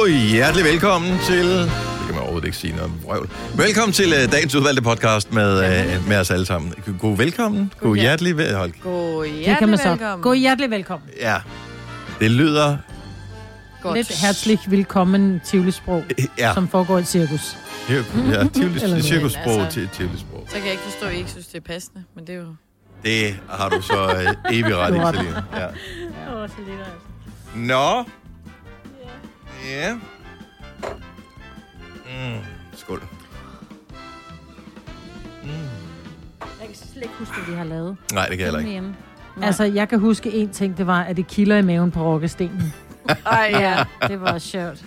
God hjertelig velkommen til... Det kan man overhovedet ikke sige noget vrøvl. Velkommen til uh, dagens udvalgte podcast med, uh, med os alle sammen. God velkommen. God hjert- hjertelig velkommen. God Det kan man hjertelig så. velkommen. God hjertelig velkommen. Ja, det lyder... Godt. Lidt herzlich velkommen Tivoli-sprog, Ja, som foregår i et cirkus. ja Eller- cirkussprog altså- til tivoli-sprog. Så kan jeg ikke forstå, at I ikke synes, det er passende, men det er jo... Det har du så uh, evig ret i. Selina. Ja. Åh, Selina, altså. Nå. Ja. Mm. Skål. Jeg kan slet ikke huske, hvad vi har lavet. Nej, det kan jeg heller ikke. Hjemme. Altså, jeg kan huske en ting, det var, at det kilder i maven på rokkestenen. Ej, ja. Det var sjovt.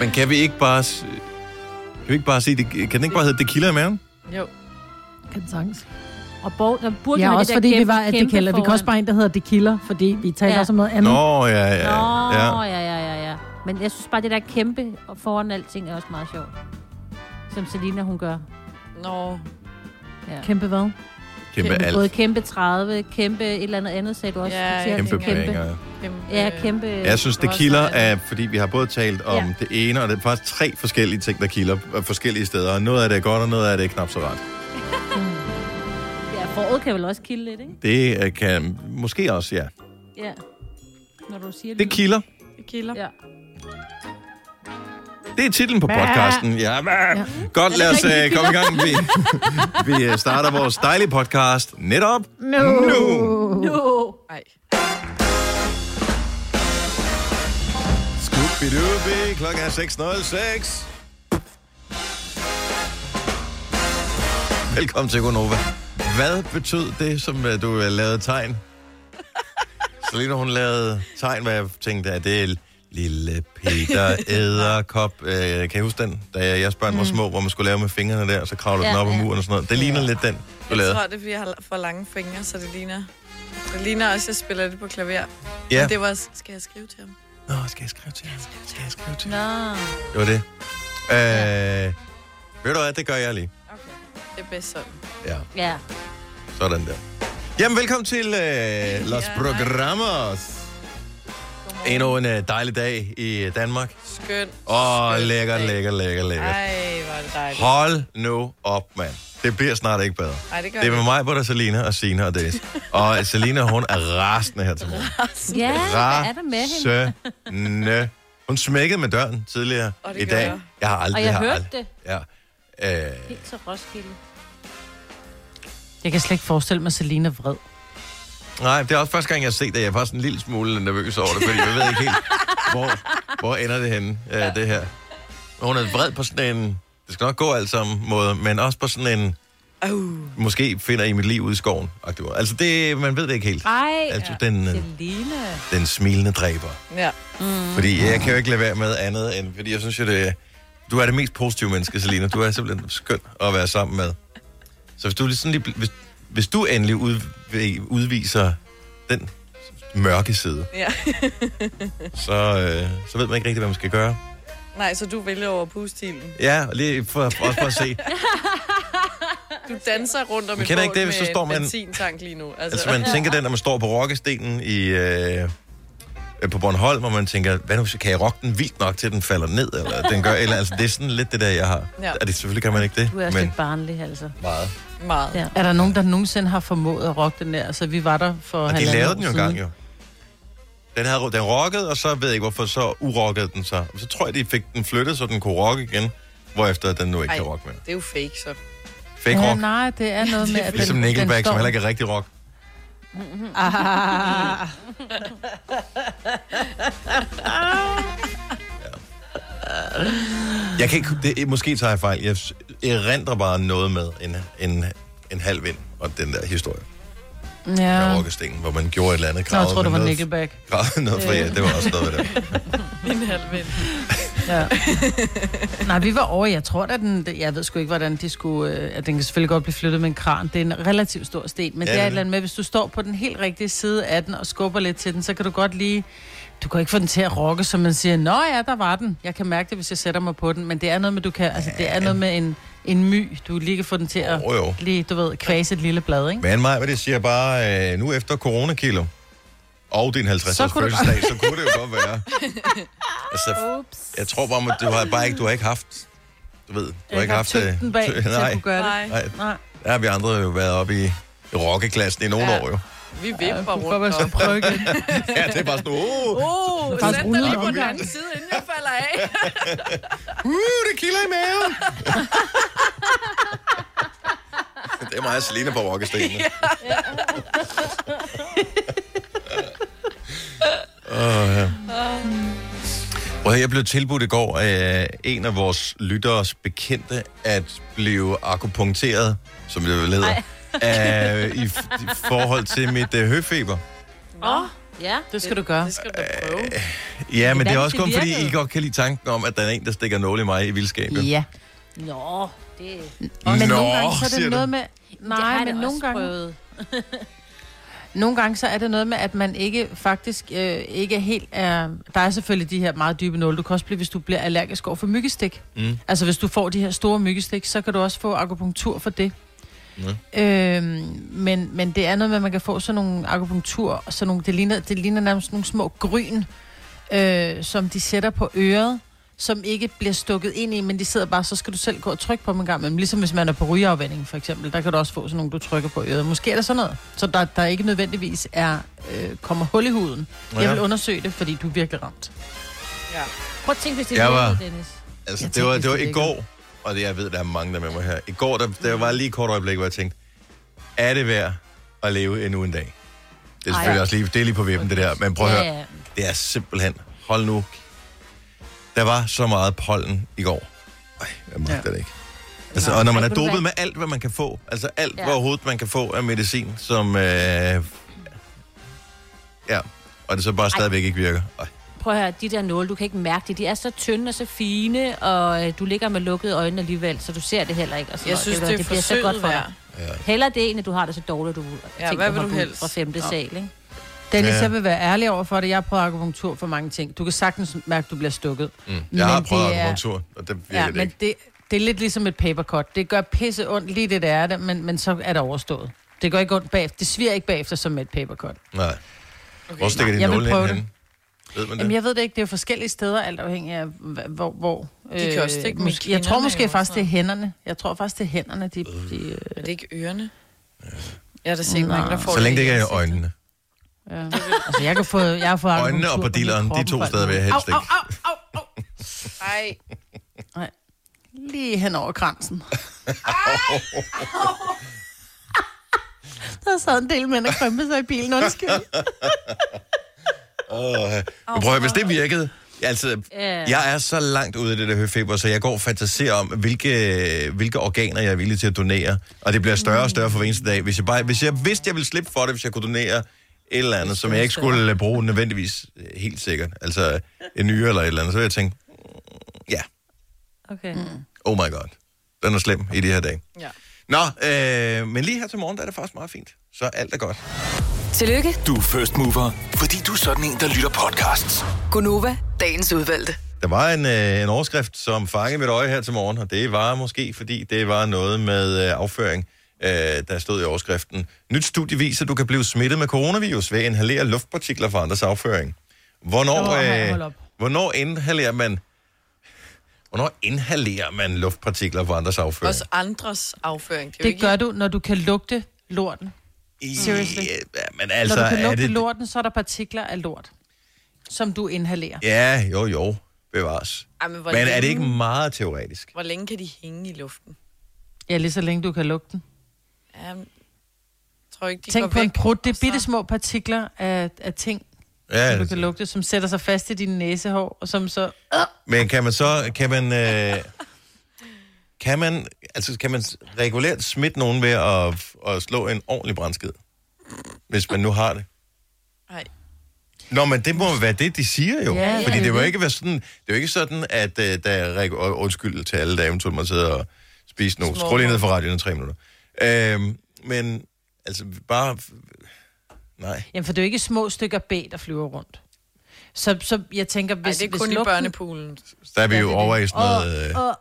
Men kan vi ikke bare... Kan vi ikke bare sige, det, kan den ikke bare hedde Tequila i maven? Jo. Kan det sagtens. Og Borg, der burde Ja, også det der fordi vi kæmpe, var at det kæmpe kalder. Vi kan også bare en, der hedder det kilder, fordi vi taler Ja. også om noget andet. Nå, ja, ja. Nå, ja. ja, ja, ja, ja. Men jeg synes bare, det der kæmpe foran alting er også meget sjovt. Som Selina, hun gør. Nå. Ja. Kæmpe hvad? Kæmpe alt. Både kæmpe 30, kæmpe et eller andet andet, sagde du også. Ja, forkert. Kæmpe kæmpe. penge. Kæmpe, Ja, kæmpe. Jeg synes, det kilder af, fordi vi har både talt om Ja. det ene, og det er faktisk tre forskellige ting, der kilder øh, forskellige steder. Og noget af det er godt, og noget af det er knap så ret. Foråret kan vel også kilde lidt, ikke? Det øh, kan måske også, ja. Ja. Når du siger Det kilder. Det kilder. Ja. Det er titlen på podcasten. Ja, ja. Godt, lad os uh, komme i gang. Vi, vi øh, starter vores dejlige podcast netop No. nu. No. Ej. Scooby-Dooby, klokken er 6.06. Velkommen til Gonova. Hvad betød det, som uh, du uh, lavede tegn? Selina, hun lavede tegn, hvad jeg tænkte, at det er lille Peter Æderkop. Uh, kan I huske den, da jeres børn var små, hvor man skulle lave med fingrene der, så kravlede Ja, den op ad ja. muren og sådan noget. Det ligner lidt den, du Jeg lavede. tror, det er, fordi jeg har for lange fingre, så det ligner... Det ligner også, at jeg spiller det på klaver. Ja. Men det var... Skal jeg skrive til ham? Nå, skal jeg skrive til ham? Skal jeg skrive til Nå. ham? Det var det. Uh, ved du hvad, det gør jeg lige. Det er bedst sådan. Ja. Ja. Sådan der. Jamen, velkommen til uh, Los Ja. Programmos. Endnu en uh, dejlig dag i Danmark. Skønt. Åh, oh, skønt lækkert, dag. lækkert, lækkert, lækkert. Ej, hvor er det dejligt. Hold nu op, mand. Det bliver snart ikke bedre. Ej, det gør Det er med mig, både Selina og Sina og Dennis. Og Selina, hun er rasende her til morgen. Ja, hvad er der med hende? Hun smækkede med døren tidligere Og det i gør dag. jeg. Jeg har aldrig... Og jeg har hørte aldrig, det. Ja. Øh, Helt til Roskilde. Jeg kan slet ikke forestille mig Selina vred. Nej, det er også første gang, jeg har set det. Jeg er faktisk en lille smule nervøs over det, fordi jeg ved ikke helt, hvor, hvor ender det henne, ja. det her. Hun er vred på sådan en... Det skal nok gå alt sammen måde, men også på sådan en... Au. Måske finder I mit liv ude i skoven. Altså, det, man ved det ikke helt. Ej, Altså, den, øh, Selina. den smilende dræber. Ja. Mm. Fordi jeg kan jo ikke lade være med andet end... Fordi jeg synes jo, det Du er det mest positive menneske, Selina. Du er simpelthen skøn at være sammen med. Så hvis du, sådan lige, hvis, hvis du endelig ud, udviser den mørke side, ja. så, øh, så ved man ikke rigtig, hvad man skal gøre. Nej, så du vælger over pustilen. Ja, lige for, for, også for at se. Du danser rundt om Men et kender ikke det, hvis med så står en man- benzintank lige nu. Altså, Altså, man tænker den, når man står på rokkestenen i, øh, på Bornholm, og man tænker, hvad nu, kan jeg rocke den vildt nok til, at den falder ned? Eller, den gør, eller, altså, det er sådan lidt det der, jeg har. Ja. Er det, selvfølgelig kan man ikke det, Du er også men lidt barnlig, altså. meget. meget. Ja. Er der nogen, der nogensinde har formået at rocke den der? Altså, vi var der for Og de lavede den jo engang, jo. Den, havde, den rockede, og så ved jeg ikke, hvorfor så urockede den så. Så tror jeg, de fik den flyttet, så den kunne rocke igen. Hvorefter den nu ikke Ej. kan rocke mere. Det er jo fake, så. Fake Ja, rock. nej, det er noget med, at Ligesom den, Nickelback, den som står... heller ikke er rigtig rock. Ah, Jeg kan ikke, det, måske tager jeg fejl. Jeg erindrer bare noget med en, en, en halv vind og den der historie med ja. rockestenen, hvor man gjorde et eller andet Nå, jeg tror, det med var noget, Nickelback. gravet noget for, ja, det var også noget ved det. En halv vind. Ja. Nej, vi var over, jeg tror, at den, jeg ved sgu ikke, hvordan de skulle, øh, at den kan selvfølgelig godt blive flyttet med en kran. Det er en relativt stor sten, men Ja, det er et eller andet med, hvis du står på den helt rigtige side af den og skubber lidt til den, så kan du godt lige, du kan ikke få den til at rokke, så man siger, nå ja, der var den. Jeg kan mærke det, hvis jeg sætter mig på den, men det er noget med, du kan, altså det er noget med en, en my, du lige kan få den til at, jo. lige, du ved, kvæse et lille blad, ikke? Men mig, hvad det siger bare, øh, nu efter coronakilo, og din 50 Så års kunne det- fødselsdag, så kunne det jo godt være. Altså, Ups. jeg tror bare, at du har bare ikke, du har ikke haft, du ved, du har Jeg ikke haft det. tyngden bag, ty- til at nej, kunne gøre det. Nej, nej, Nej. der har vi andre jo været oppe i, i rockeklassen i nogle Ja. år jo. vi Ja, vipper godt rundt jeg skulle prøve igen. Ja, det er bare sådan, uh, Uh, faktisk sæt dig lige på den anden side, inden jeg falder af. uh, det kilder i maven. det er mig og Selina på rockestenene. Åh, ja. Prøv at høre, jeg blev tilbudt i går af en af vores lytteres bekendte at blive akupunkteret, som det vel hedder, af, i, f- i forhold til mit uh, høfeber. Åh, ja. Det skal du gøre. Det skal du prøve. Ja, men det er også kun fordi? I godt kan lide tanken om, at der er en, der stikker nål i mig i vildskabet. Ja. Nå, det, Men Nå, nogle gange så er siger det du. noget med... det har Nej, jeg men da nogle også gange, prøvet. Nogle gange så er det noget med, at man ikke faktisk øh, ikke helt er... Der er selvfølgelig de her meget dybe nåle. Du kan også blive, hvis du bliver allergisk over for myggestik. Mm. Altså hvis du får de her store myggestik, så kan du også få akupunktur for det. Nå. Øhm, men, men det er noget med, at man kan få sådan nogle akupunktur, sådan nogle, det, ligner, det ligner nærmest nogle små gryn, øh, som de sætter på øret, som ikke bliver stukket ind i, men de sidder bare, så skal du selv gå og trykke på dem en gang. Men ligesom hvis man er på rygeafvænding for eksempel, der kan du også få sådan nogle, du trykker på øret. Måske er der sådan noget, så der, der ikke nødvendigvis er, øh, kommer hul i huden. Ja. Jeg vil undersøge det, fordi du er virkelig ramt. Ja. Prøv at tænke, hvis det Jeg er var- Dennis. Altså, Jeg det var, det var det i går, og det, jeg ved, der er mange, der er med mig her. I går, der, der var lige et kort øjeblik, hvor jeg tænkte, er det værd at leve endnu en dag? Det er Ej. selvfølgelig også lige, det er lige på vippen, det der. Men prøv at høre, Ja, ja. det er simpelthen, hold nu. Der var så meget pollen i går. Ej, jeg magter ja. det ikke. Altså, og når man er dopet med alt, hvad man kan få, altså alt, ja. Ja. hvad overhovedet man kan få af medicin, som... Øh, ja, og det så bare stadigvæk ikke virker. Ej. Prøv at høre, de der nåle, du kan ikke mærke det. De er så tynde og så fine, og øh, du ligger med lukkede øjne alligevel, så du ser det heller ikke. Og sådan Jeg noget. synes, det, det, er det bliver så godt for dig. Heller det, end at du har det så dårligt, du Ja, tænker, hvad vil at du helst? fra femte sal, ikke? Dennis, Ja. ja. jeg vil være ærlig over for det. Jeg har prøvet akupunktur for mange ting. Du kan sagtens mærke, at du bliver stukket. Mm. Jeg har Men prøvet det er- akupunktur, og det virker Ja, det men ikke. det, det er lidt ligesom et papercut. Det gør pisse ondt lige det, der er det, men, men så er det overstået. Det går ikke ondt bagefter. Det sviger ikke bagefter som et papercut. Nej. Hvor stikker de nåle det. henne? Ved man det? Jamen, jeg ved det ikke. Det er jo forskellige steder, alt afhængig af, hvor... hvor øh, De kan også stikke med måske, Jeg tror måske faktisk, det er hænderne. Jeg tror faktisk, det er hænderne, de... de øh, Er det ikke ørerne? Jeg er der sikkert der får Så længe det ikke er i øjnene. Ja. Altså, jeg kan få... Jeg har fået Øjnene og akupunktur på dilleren, hele de to kroppen, steder vil jeg helst Au, ikke. au, au, au, au. Ej, Lige hen over kransen. Der sad en del mænd og krømpe sig i bilen, undskyld. Åh, men prøv at høre, hvis det virkede... Altså, Ja. jeg er så langt ude af det der høfeber, så jeg går og fantaserer om, hvilke, hvilke organer jeg er villig til at donere. Og det bliver større og større for hver eneste dag. Hvis jeg, bare, hvis jeg vidste, jeg ville slippe for det, hvis jeg kunne donere et eller andet, som jeg ikke skulle bruge nødvendigvis øh, helt sikkert. Altså en nyre eller et eller andet. Så ville jeg tænke, mm, ja, Okay. Mm. oh my god. Den er slem i de her dage. ja. Nå, øh, men lige her til morgen, der er det faktisk meget fint. Så alt er godt. Tillykke, Du er first mover, fordi du er sådan en, der lytter podcasts. Gunova, dagens udvalgte. Der var en, øh, en overskrift, som fangede mit øje her til morgen, og det var måske, fordi det var noget med øh, afføring, øh, der stod i overskriften. Nyt studie viser, at du kan blive smittet med coronavirus ved at inhalere luftpartikler fra andres afføring. Hvornår, øh, hvornår inhalerer man... Hvornår inhalerer man luftpartikler fra andres afføring? Også andres afføring. Det, er Det ikke... gør du, når du kan lugte lorten. Ja, seriously. men Altså, når du kan er lugte det... lorten, så er der partikler af lort, som du inhalerer. Ja, jo, jo, bevares. Ej, men, Men er længe, det ikke meget teoretisk? Hvor længe kan de hænge i luften? Ja, lige så længe du kan lugte den. Ja, jeg tror ikke, de Tænk går på en væk, prut. Det er bitte små partikler af, af ting, Ja, som du kan lugte, som sætter sig fast i dine næsehår, og som så... Men kan man så, kan man, øh, kan man, altså kan man regulært smitte nogen ved at, at slå en ordentlig brandskid? Hvis man nu har det. Nej. Nå, men det må være det, de siger jo. Ja, ja, Fordi det det er må ikke være sådan, det er jo ikke sådan, at uh, der er undskyld til alle, der eventuelt må sidde og spise nu. Små Skru lige ned for radioen i tre minutter. Øhm, men, altså, bare... Nej. Jamen, for det er jo ikke små stykker B, der flyver rundt. Så, så jeg tænker, Ej, hvis, det er hvis kun i lugten- børnepoolen. Der er vi jo er over i sådan noget... Øh, Og,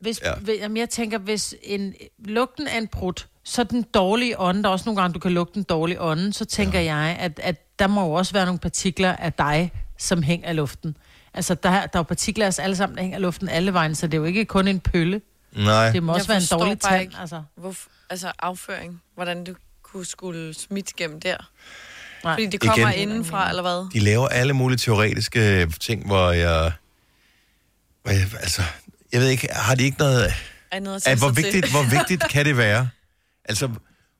Hvis, Ja. ja. jamen, jeg tænker, hvis en, lugten af en brud, så den dårlige ånde, der er også nogle gange, du kan lugte den dårlige ånde, så tænker ja. jeg, at, at der må jo også være nogle partikler af dig, som hænger i luften. Altså, der, er- der er jo partikler af os alle sammen, der hænger i luften alle vejen, så det er jo ikke kun en pølle. Nej. Det må også Jeg være en dårlig tand. ikke. Altså. Hvorfor, altså afføring. Hvordan du kunne skulle smitte gennem der. Nej. Fordi det kommer Igen. indenfra, eller hvad? De laver alle mulige teoretiske ting, hvor jeg... Hvor jeg altså, jeg ved ikke, har de ikke noget... Er noget at hvor, til? vigtigt, hvor vigtigt kan det være? Altså,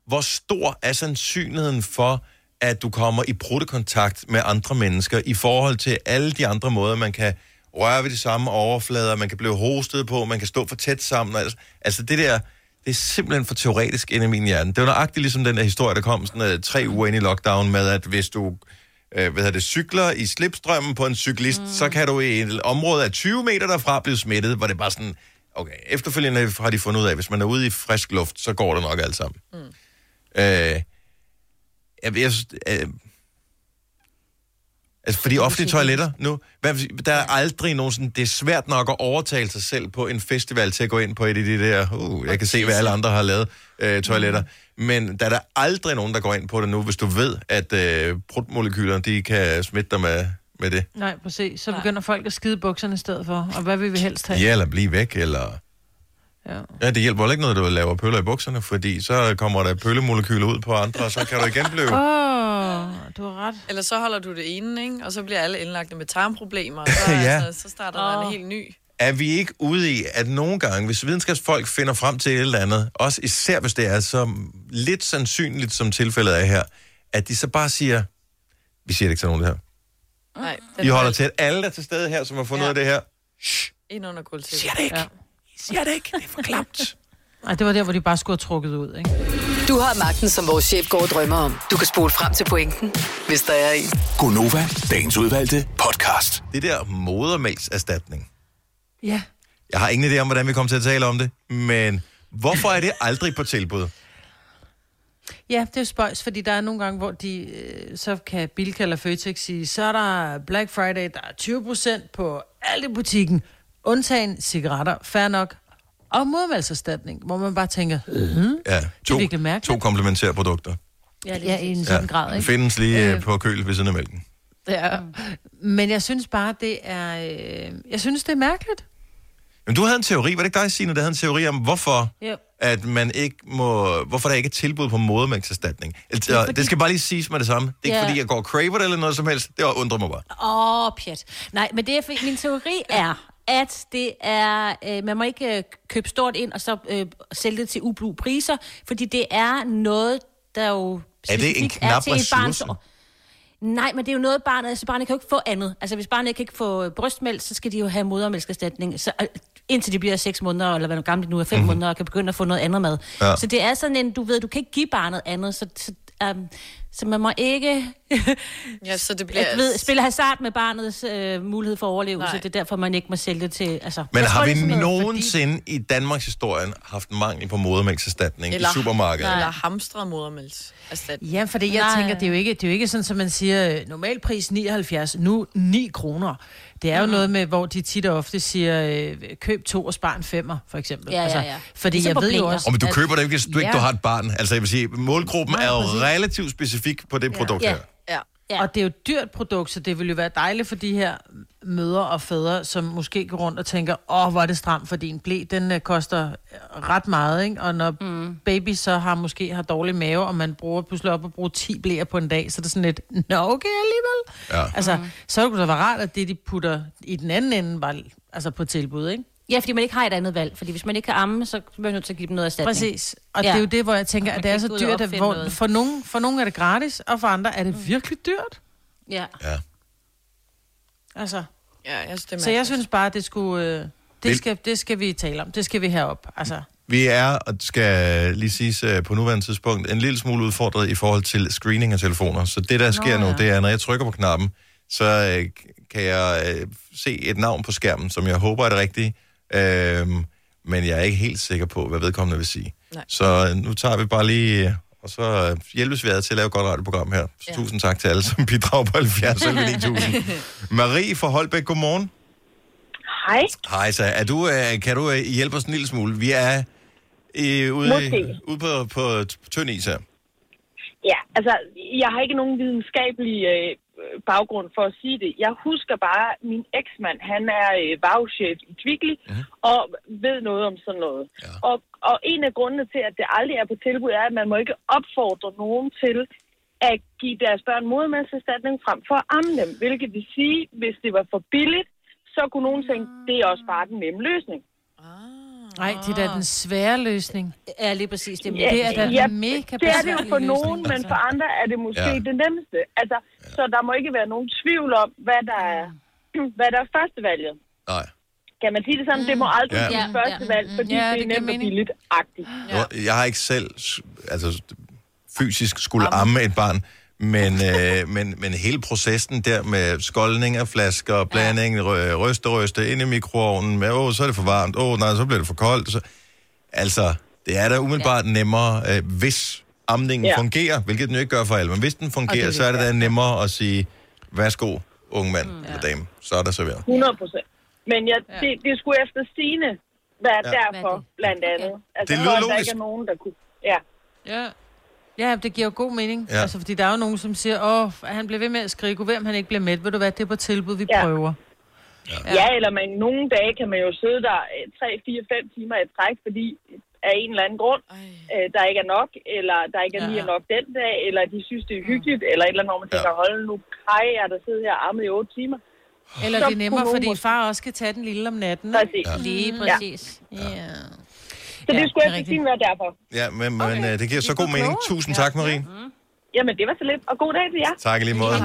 hvor stor er sandsynligheden for, at du kommer i brudtekontakt med andre mennesker i forhold til alle de andre måder, man kan røre ved de samme overflader, man kan blive hostet på, man kan stå for tæt sammen. Altså, altså det der, det er simpelthen for teoretisk inde i min hjerne. Det var nøjagtigt ligesom den der historie, der kom sådan, uh, tre uger ind i lockdown med, at hvis du øh, hvad det, cykler i slipstrømmen på en cyklist, mm. så kan du i et område af 20 meter derfra blive smittet, hvor det er bare sådan, okay, efterfølgende har de fundet ud af, at hvis man er ude i frisk luft, så går det nok alt sammen. Mm. Øh, jeg, jeg, øh, altså for de offentlige toiletter nu, hvad, der er aldrig nogen sådan, det er svært nok at overtale sig selv på en festival til at gå ind på et af de der, uh, jeg kan se, hvad alle andre har lavet, øh, toiletter. Men der er der aldrig nogen, der går ind på det nu, hvis du ved, at øh, prutmolekylerne, de kan smitte dig med, med det. Nej, præcis. Så begynder folk at skide bukserne i stedet for. Og hvad vil vi helst have? Ja, eller blive væk, eller... Ja. Ja, det hjælper heller ikke noget, at du laver pøller i bukserne, fordi så kommer der pøllemolekyler ud på andre, og så kan du igen blive... Oh, du har ret. Eller så holder du det ene, ikke? Og så bliver alle indlagt med tarmproblemer, og så, Ja. altså, så starter der Åh. en helt ny. Er vi ikke ude i, at nogle gange, hvis videnskabsfolk finder frem til et eller andet, også især hvis det er så lidt sandsynligt, som tilfældet er her, at de så bare siger, vi siger det ikke til nogen det her. Nej, I holder til, at alle der er til stede her, som har fundet Ja. ud af det her, ind under gulvtæppet. siger det ikke. Ja. I siger det ikke. Det er for klamt. Ej, det var der, hvor de bare skulle have trukket ud, ikke? Du har magten, som vores chef går og drømmer om. Du kan spole frem til pointen, hvis der er en. Gonova, dagens udvalgte podcast. Det der modermælkserstatning. Ja. Jeg har ingen idé om, hvordan vi kommer til at tale om det, men hvorfor er det aldrig på tilbud? Ja, det er jo spøjs, fordi der er nogle gange, hvor de, øh, så kan Bilka eller Føtex sige, så er der Black Friday, der er 20% på alt i butikken, undtagen cigaretter, fair nok, og modmælserstatning, hvor man bare tænker, øh, Ja, to, virkelig mærkeligt. to komplementære produkter. Ja, det ja, i en sådan grad, Den ikke? findes lige øh, Øh. på køl ved siden af mælken. Ja. Men jeg synes bare, det er, øh, jeg synes, det er mærkeligt. Men du havde en teori, var det ikke dig, Signe, der havde en teori om, hvorfor Jo. at man ikke må, hvorfor der ikke er tilbud på modermælkserstatning. Altså, fordi- Det skal bare lige siges med det samme. Det er ikke Ja. fordi, jeg går og craver det eller noget som helst. Det undrer mig bare. Åh, oh, pjat. Nej, men det er, min teori er, at det er, øh, man må ikke øh, købe stort ind og så øh, sælge det til ublu priser, fordi det er noget, der jo Er det en knap til et barns ressource? Nej, men det er jo noget, barnet, altså barnet kan jo ikke få andet. Altså hvis barnet ikke kan få brystmælk, så skal de jo have modermælkerstatning. Så, øh, indtil de bliver 6 måneder, eller hvad gamle de nu er, 5 mm-hmm. måneder, og kan begynde at få noget andet mad. Ja. Så det er sådan en, du ved, du kan ikke give barnet andet, så, så, um, så man må ikke Ja, så det bliver... jeg ved, spille hasard med barnets øh, mulighed for overlevelse. Nej. Det er derfor, man ikke må sælge det til... Altså, Men jeg har vi det noget, nogensinde i Danmarks historien haft mangel på modermælkserstatning i supermarkedet? Eller hamstret modermælks. erstatning. Ja, fordi jeg Nej. tænker, det er jo ikke, det er jo ikke sådan, som man siger, normalpris 79, nu 9 kroner. Det er jo noget med, hvor de tit og ofte siger, øh, køb to og spar en femmer, for eksempel. Altså, Ja, ja, ja. Fordi Ligesom jeg ved jo også... Og men du køber det ikke, hvis du ikke Ja. du har et barn. Altså jeg vil sige, målgruppen Nej, er jo præcis. relativt specifik på det produkt Ja. her. Ja. Og det er jo et dyrt produkt, så det ville jo være dejligt for de her mødre og fædre, som måske går rundt og tænker, åh, hvor er det stramt, fordi en blæ, den uh, koster øh, ret meget, ikke? Og når mm. baby så har måske har dårlig mave, og man bruger pludselig op og bruger 10 blæer på en dag, så er det sådan lidt, nå okay alligevel. Ja. Altså, mm. så kunne det være rart, at det, de putter i den anden ende, var altså på tilbud, ikke? Ja, fordi man ikke har et andet valg. Fordi hvis man ikke kan amme, så bliver man nødt til at give dem noget erstatning. Præcis. Og Ja. det er jo det, hvor jeg tænker, at det er så dyrt, at hvor, noget. for, nogen, for nogen er det gratis, og for andre er det virkelig dyrt. Ja. Ja. Altså, Ja, jeg synes, det er så jeg synes bare, at det skulle... Øh, det skal, det skal vi tale om. Det skal vi herop. Altså, Vi er, og skal lige siges øh, på nuværende tidspunkt, en lille smule udfordret i forhold til screening af telefoner. Så det, der sker Nå, nu, ja. det er, når jeg trykker på knappen, så øh, kan jeg øh, se et navn på skærmen, som jeg håber er det rigtige. Øhm, men jeg er ikke helt sikker på, hvad vedkommende vil sige. Nej. Så øh, nu tager vi bare lige... øh, Og så øh, hjælpes vi ad til at lave et godt radioprogram her. Så Ja. tusind tak til alle, som bidrager på 70 eller 9000. Marie fra Holbæk, godmorgen. Hej. Hej, så er du, kan du hjælpe os en lille smule? Vi er øh, ude, Måske. ude på, på tynd is her. Ja, altså, jeg har ikke nogen videnskabelig øh, baggrund for at sige det. Jeg husker bare, at min eksmand, han er øh, vagchef i Tviggly, mm. og ved noget om sådan noget. Ja. Og, og en af grundene til, at det aldrig er på tilbud, er, at man må ikke opfordre nogen til at give deres børn modermælkserstatning frem for at amme dem. Hvilket vil sige, hvis det var for billigt, så kunne nogen tænke, det er også bare den nemme løsning. Nej, det er da den svære løsning. Ja, lige præcis. Det er Ja, Det er da ja, den mega det er det jo for løsning. nogen, men for andre er det måske ja. det nemmeste. Altså, så der må ikke være nogen tvivl om, hvad der er, hvad der er førstevalget. Nej. Kan man sige det sådan? Det må aldrig Ja. ja. blive Ja, første ja. valg, fordi Ja, ja, det det er nemt og billigt-agtigt. Ja. Jeg har ikke selv altså, fysisk skulle amme et barn, men, øh, men, men hele processen der med skoldning af flasker, blanding, rø- ryste, ryste ind i mikroovnen, med, åh, så er det for varmt, åh, nej, så bliver det for koldt. Så, altså, det er da umiddelbart ja. nemmere, øh, hvis amningen ja. Fungerer, hvilket den jo ikke gør for alle, men hvis den fungerer, det så er det da nemmere at sige, værsgo, unge mand mm, eller dame, så er der serveret. 100 procent. Men jeg, det, det skulle efter sine være Ja. derfor, er blandt andet. Altså, Det lyder der logisk. ikke er nogen, der kunne... Ja. Ja. Ja, det giver jo god mening. Ja. Altså, fordi der er jo nogen, som siger, åh, han bliver ved med at skrige, om han ikke bliver mæt. Ved du hvad, det er på tilbud, vi Ja. prøver. Ja. ja, eller man, nogle dage kan man jo sidde der 3, 4, 5 timer i træk, fordi af en eller anden grund, øh, der ikke er nok, eller der ikke er Ja. lige nok den dag, eller de synes, det er hyggeligt, eller et eller andet, hvor man tænker, hold nu, kaj, jeg der sidder her armet i 8 timer. Eller Så det er nemmere, fordi far også skal tage den lille om natten. Præcis. Ja. Ja. Lige præcis. Ja. Så Ja, det skulle det er efter rigtigt. sin være derfor. Ja, men, men øh, det giver så god mening. Tusind tak, Marie. Jamen, det var så lidt. Og god dag til jer. Tak i lige måde.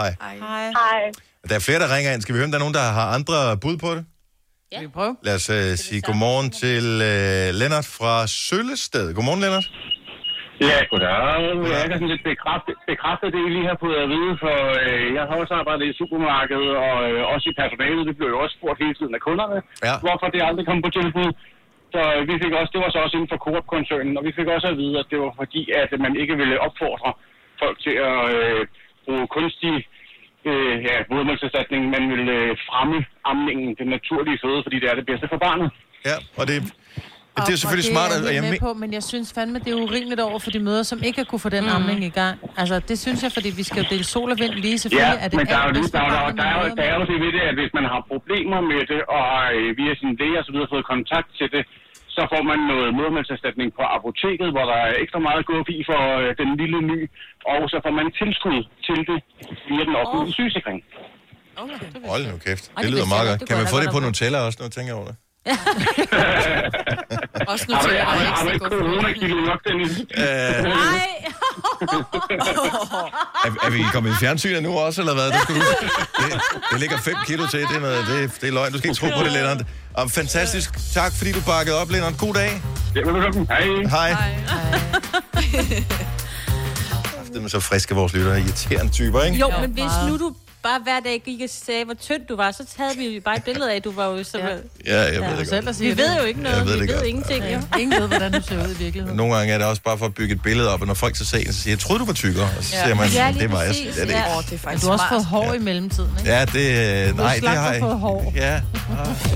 Hej. Hej. Hej. Der er flere, der ringer ind. Skal vi høre, om der er nogen, der har andre bud på det? Skal vi prøve? Lad os uh, sige godmorgen til uh, Lennart fra Søllested. Godmorgen, Lennart. Ja, goddag. Jeg kan sådan lidt bekræfte, bekræfte det, I lige har fået at vide, for øh, jeg har også arbejdet i supermarkedet, og øh, også i personalet. Det blev jo også spurgt hele tiden af kunderne, Ja. hvorfor det aldrig kom på tilbud. Så øh, vi fik også, det var så også inden for Coop-koncernen, og vi fik også at vide, at det var fordi, at man ikke ville opfordre folk til at øh, bruge kunstig øh, ja, modermælkserstatning. Man ville øh, fremme amningen, den naturlige føde, fordi det er det bedste for barnet. Ja, og det, det er selvfølgelig og smart. det at- er jeg jeg helt med men- på, men jeg synes fandme, det er urimeligt over for de møder, som ikke har kunne få den mm. amning i gang. Altså, det synes jeg, fordi vi skal jo dele sol og vind lige. Ja, Selvfølgelig er det men der er jo der, er, der, barnet, der, er, jo- der er jo det ved det, at hvis man har problemer med det, og har øh, via sin læge og så videre fået kontakt til det, så får man noget modermælkserstatning på apoteket, hvor der er ekstra meget guf i for øh, den lille ny, og så får man tilskud til det via den offentlige sygesikring. Hold nu kæft. det Det lyder meget godt. Kan man få det på Nutella også, tænker jeg over det? Også nu til har, du, har du ekstra ikke coronakilo nok, Dennis? Øh, Nej, er, er vi kommet i fjernsynet nu også, eller hvad? Det, skal du, det, det ligger 5 kilo til. Det er, noget, det, det er løgn. Du skal ikke tro på det, Lennart. Og fantastisk. Tak, fordi du bakkede op, Lennart. God dag. Ja, velkommen. Hej. Hej. Det er så friske vores lyttere. Irriterende typer, ikke? jo, men hvis nu du bare hver dag gik og sagde, hvor tynd du var, så havde vi jo bare et billede af, at du var jo så... Ja. Ja. Ja, jeg ved Ja, det godt. Vi ved jo ikke noget. Jeg ved vi det ved godt. ingenting, jo. Ja. Ingen ved, hvordan du ser ud i virkeligheden. Nogle gange er det også bare for at bygge et billede op, og når folk så ser en, så siger jeg, jeg troede, du var tykkere. Og så Ja. siger man, Ja, det var jeg. Ja, det er ja. ikke. Åh, det er faktisk du har også fået hår i mellemtiden, ikke? Ja, det... øh, Nej, det har for jeg hår. Ja.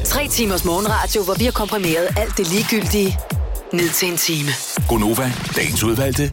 Tre timers morgenradio, hvor vi har komprimeret alt det ligegyldige ned til en time. Gonova, dagens udvalgte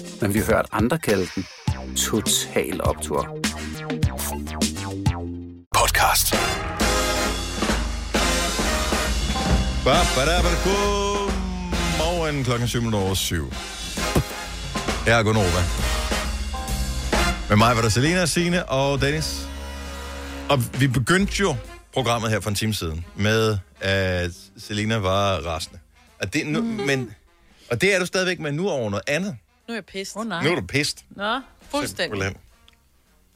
men vi har hørt andre kalde den Total Optor. Podcast. Ba, ba, da, ba. Godmorgen klokken 7 minutter over 7. Her er Gunova. Med mig var der Selina, Signe og Dennis. Og vi begyndte jo programmet her for en time siden med, at Selina var rasende. Og det, nu, mm-hmm. men, og det er du stadigvæk, men nu over noget andet. Nu er jeg pist. Oh, Nu er du pist. Nå, fuldstændig. Simpelthen.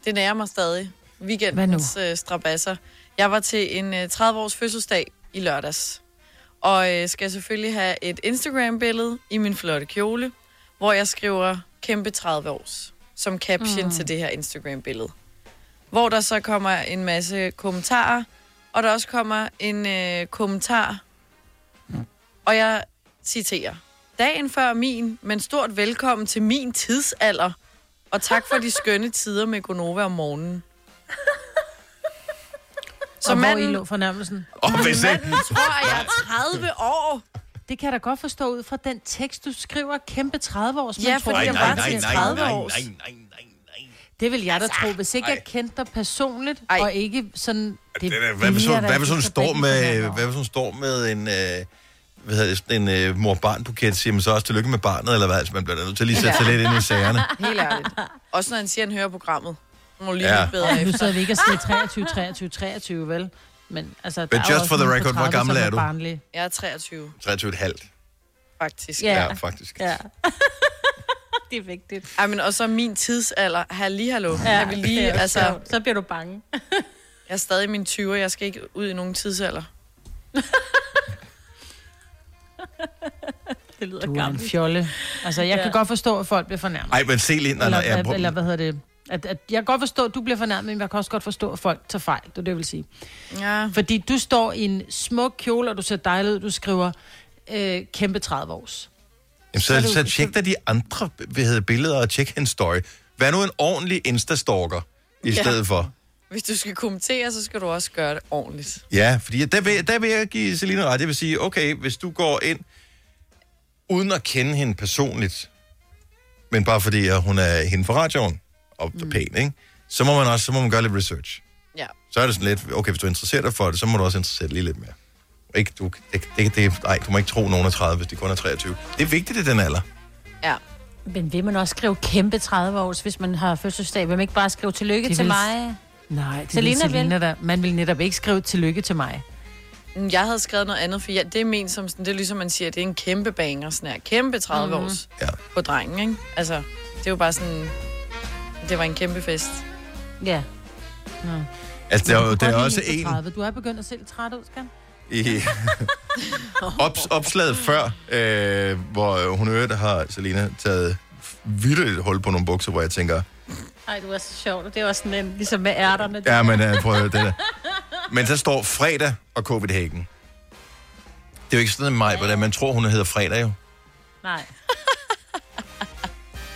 Det nærer mig stadig. Weekendens øh, strabasser. Jeg var til en øh, 30-års fødselsdag i lørdags. Og øh, skal selvfølgelig have et Instagram-billede i min flotte kjole, hvor jeg skriver kæmpe 30 års som caption Mm. mm. til det her Instagram-billede. Hvor der så kommer en masse kommentarer, og der også kommer en øh, kommentar, og jeg citerer. Dagen før min, men stort velkommen til min tidsalder, og tak for de skønne tider med Gonova om morgenen. Så og hvor I lå fornærmelsen? Og hvis ikke... Manden tror, at jeg er 30 år. Det kan jeg da godt forstå ud fra den tekst, du skriver. Kæmpe 30 års. Ja, fordi jeg bare til 30 års. Det vil jeg da tro, hvis ikke jeg kendte dig personligt, Ej. og ikke sådan... Det, Det, hvad, hvis vil jeg hun, da hvad hvis hun står med, hvad hvis hun står med en, øh, hvad hedder det, sådan en øh, mor-barn-buket, siger man så også tillykke med barnet, eller hvad? Altså, man bliver da nødt til lige at sætte sig lidt ind i sagerne. Helt ærligt. Også når han siger, at han hører programmet. Må lige Ja. ja. lidt bedre Og nu efter. sidder vi ikke og siger 23, 23, 23, vel? Men altså, der But er just også for the record, hvor 30, gammel som er du? barnlige. Jeg er 23, 23 et halvt. faktisk. Ja, faktisk. Ja. det er vigtigt. Ej, men og så min tidsalder. Halli, hallo. Ja, jeg vil lige, er altså... Så bliver du bange. jeg er stadig i mine 20'er. Jeg skal ikke ud i nogen tidsalder. Det lyder Du er en gammelt. fjolle. Altså, jeg Ja. kan godt forstå, at folk bliver fornærmet. Ej, men se lige... Nej, eller, nej, jeg, eller, eller hvad hedder det? At, at jeg kan godt forstå, at du bliver fornærmet, men jeg kan også godt forstå, at folk tager fejl. Det er det, jeg vil sige. Ja. Fordi du står i en smuk kjole, og du ser dejlig ud. Du skriver øh, kæmpe 30 års. Jamen, Så så, det så, tjek da de andre hvad hedder, billeder og tjek hendes story. Vær nu en ordentlig Insta-stalker i Ja. stedet for. Hvis du skal kommentere, så skal du også gøre det ordentligt. Ja, fordi der vil, der vil jeg give Selina ret. Jeg vil sige, okay, hvis du går ind uden at kende hende personligt, men bare fordi at hun er hende fra radioen og mm. pæn, ikke? så må man også så må man gøre lidt research. Ja. Så er det sådan lidt, okay, hvis du interesserer dig for det, så må du også interessere dig lige lidt mere. Ikke, du, det, det, det, nej, du må ikke tro, nogen er 30, hvis de kun er 23. Det er vigtigt i den alder. Ja. Men vil man også skrive kæmpe 30 års, hvis man har fødselsdag? Vil man ikke bare skrive tillykke Det til vil- mig? Nej, det Selina vil. Selina der. Man vil netop ikke skrive tillykke til mig. Mm, Jeg havde skrevet noget andet, for jeg, det er ment som sådan, det er ligesom man siger, det er en kæmpe banger, sådan her. Kæmpe 30 Mhm. mm. års ja. på drengen, ikke? Altså, det er jo bare sådan, det var en kæmpe fest. Ja. Nå. Altså, der, er jo- der er også en 30. Du er begyndt at se lidt træt ud, skal i ops, opslaget før, øh, hvor hun øvrigt har, Selina, taget vildt hul på nogle bukser, hvor jeg tænker, Ej, du er så sjovt. Det er også sådan en, ligesom med ærterne. ja, men uh, prøv det der. Men så står fredag og Copenhagen. Det er jo ikke sådan en mig, hvordan man tror, hun hedder fredag jo. Nej.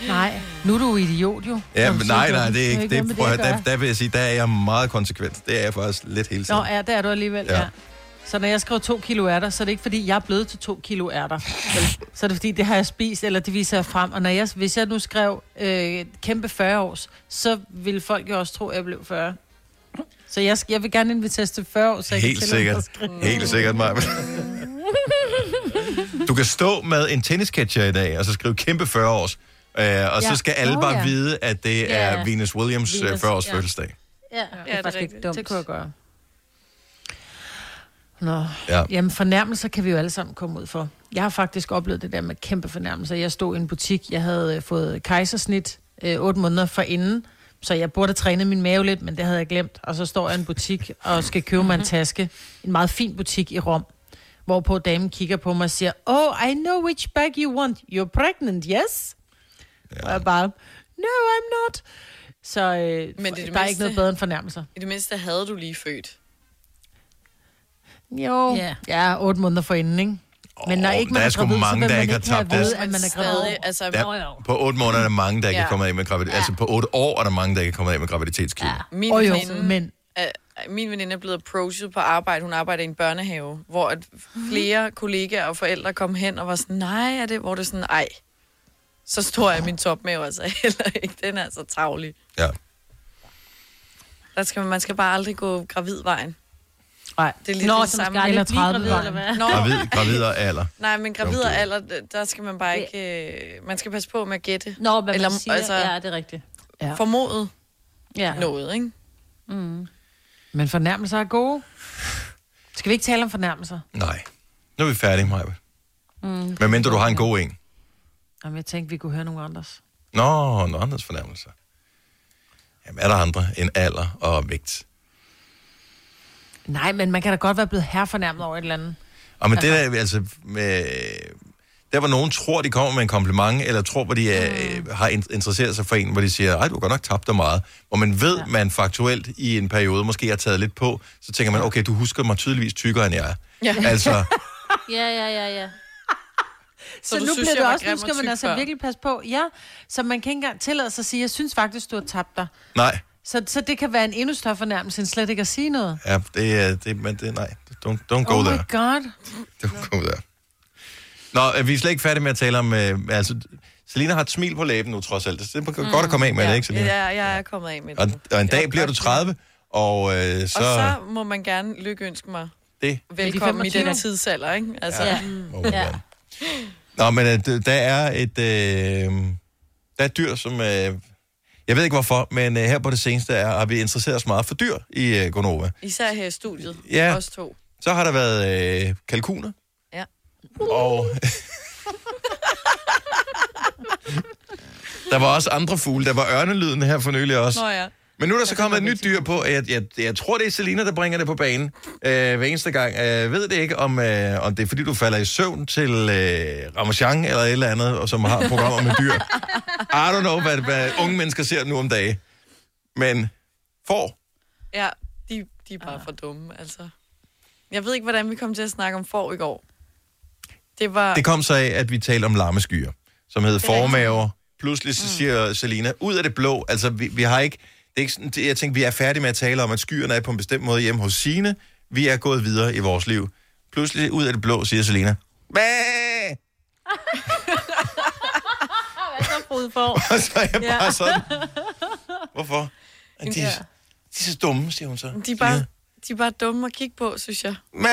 Nej, nu er du idiot jo. Ja, men nej, nej, det er ikke det. Prøv der, der vil jeg sige, der er jeg meget konsekvent. Det er jeg faktisk lidt hele tiden. Nå, ja, det er du alligevel, Ja. ja. Så når jeg skriver to kilo ærter, så er det ikke, fordi jeg er blevet til to kilo ærter. Så er det, fordi det har jeg spist, eller det viser jeg frem. Og når jeg, hvis jeg nu skrev øh, kæmpe 40 års, så ville folk jo også tro, at jeg blev 40. Så jeg, skal- jeg vil gerne inviteres til 40 år, så jeg Helt kan sikkert. Helt sikkert, Maja. Du kan stå med en tennisketcher i dag, og så skrive kæmpe 40 års. Øh, og ja. så skal alle Nå, bare ja. vide, at det er Ja. Venus Williams øh, Venus, 40 års ja. fødselsdag. Ja, Ja, det er faktisk ikke dumt. Det kunne jeg gøre. Nå, Ja. ja. jamen fornærmelser kan vi jo alle sammen komme ud for. Jeg har faktisk oplevet det der med kæmpe fornærmelser. Jeg stod i en butik, jeg havde øh, fået kejsersnit øh, otte måneder for inden, så jeg burde have trænet min mave lidt, men det havde jeg glemt. Og så står jeg i en butik og skal købe mig en taske. En meget fin butik i Rom, hvorpå damen kigger på mig og siger, Oh, I know which bag you want. You're pregnant, yes? Ja. Og jeg bare, No, I'm not. Så øh, Men det er det der er ikke mindste- noget bedre end fornærmelser. I det mindste havde du lige født. Jo, ja, ja otte måneder for inden, ikke? Men når ikke der man er er sgu gravid, mange, så der man ikke har tabt at man er gravid. altså, Der, på otte måneder er der mange, der ikke Ja. er kommet af med graviditet. Altså på otte år er der mange, der ikke er kommet af med graviditetskilde. Min Og jo, veninde men at min veninde er blevet approached på arbejde. Hun arbejder i en børnehave, hvor at flere kollegaer og forældre kom hen og var sådan, nej, er det, hvor det er sådan, ej, så stor er min topmave altså heller ikke. Den er altså tavlig. Ja. Der skal, man skal bare aldrig gå gravidvejen. Nej. Det er lidt Nå, det samme. Eller blive 30 gravid, eller hvad? Nå, Gravid, gravid og alder. nej, men gravid og alder, der skal man bare ikke... Øh, man skal passe på med at gætte. Nå, hvad Eller, man siger, altså- ja, det er rigtigt. Ja. Formodet Ja. noget, ikke? Mm. Men fornærmelser er gode. Skal vi ikke tale om fornærmelser? Nej. Nu er vi færdige, Maja. Mm. Men mindre du har en god en. Jamen, jeg tænkte, vi kunne høre nogle andres. Nå, nogle andres fornærmelser. Jamen, er der andre end alder og vægt? Nej, men man kan da godt være blevet herfornærmet over et eller andet. Og men det der, altså, med, der hvor nogen tror, de kommer med en kompliment, eller tror, hvor de øh, har in- interesseret sig for en, hvor de siger, ej, du har godt nok tabt dig meget. Hvor man ved, ja. man faktuelt i en periode måske har taget lidt på, så tænker man, okay, du husker mig tydeligvis tykkere, end jeg er. Ja. Altså, Ja, ja, ja, ja. Så, du nu synes, bliver det også, nu skal man altså før? virkelig passe på. Ja, så man kan ikke engang tillade sig at sige, jeg synes faktisk, du har tabt dig. nej. Så, så det kan være en endnu større fornærmelse, end slet ikke at sige noget. Ja, det er, det, men det, nej, don't, don't go oh there. my god. Don't go there. Nå, øh, vi er slet ikke færdige med at tale om, øh, altså, Selina har et smil på læben nu, trods alt. Det er mm. godt at komme af med ja, det, ikke, Selina? Ja, jeg er kommet af med det. Og, og en dag bliver du godt. 30, og øh, så... Og så må man gerne lykkeønske mig Det. velkommen i 25? den tidsalder, ikke? Altså, Ja. ja. må man gerne. Nå, men øh, der er et... Øh, der er et dyr, som... Øh, jeg ved ikke hvorfor, men øh, her på det seneste er, har vi interesseret os meget for dyr i øh, Gonova. Især her i studiet. Ja. Os to. Så har der været øh, kalkuner, Ja. og... der var også andre fugle. Der var ørnelyden her for nylig også. Nå ja. Men nu er der så kommet et nyt dyr på, jeg, jeg, jeg tror, det er Selina, der bringer det på banen øh, hver eneste gang. Jeg ved det ikke, om, øh, om det er, fordi du falder i søvn til øh, Ramachan eller et eller andet, og som har programmer med dyr. I don't know, hvad, hvad unge mennesker ser nu om dagen. Men får. Ja, de, de er bare for dumme, altså. Jeg ved ikke, hvordan vi kom til at snakke om får i går. Det var... Det kom så af, at vi talte om lammeskyer, som hed er formaver. Pludselig så siger Selina, ud af det blå, altså vi, vi har ikke, det er ikke sådan, det, jeg tænkte, vi er færdige med at tale om, at skyerne er på en bestemt måde hjemme hos Sine. Vi er gået videre i vores liv. Pludselig ud af det blå, siger Selina, Bæh! Frode for? Og så er jeg bare Ja. sådan, hvorfor? De, de, Ja. de er så dumme, siger hun så. De er bare, de er bare dumme at kigge på, synes jeg. Mæh!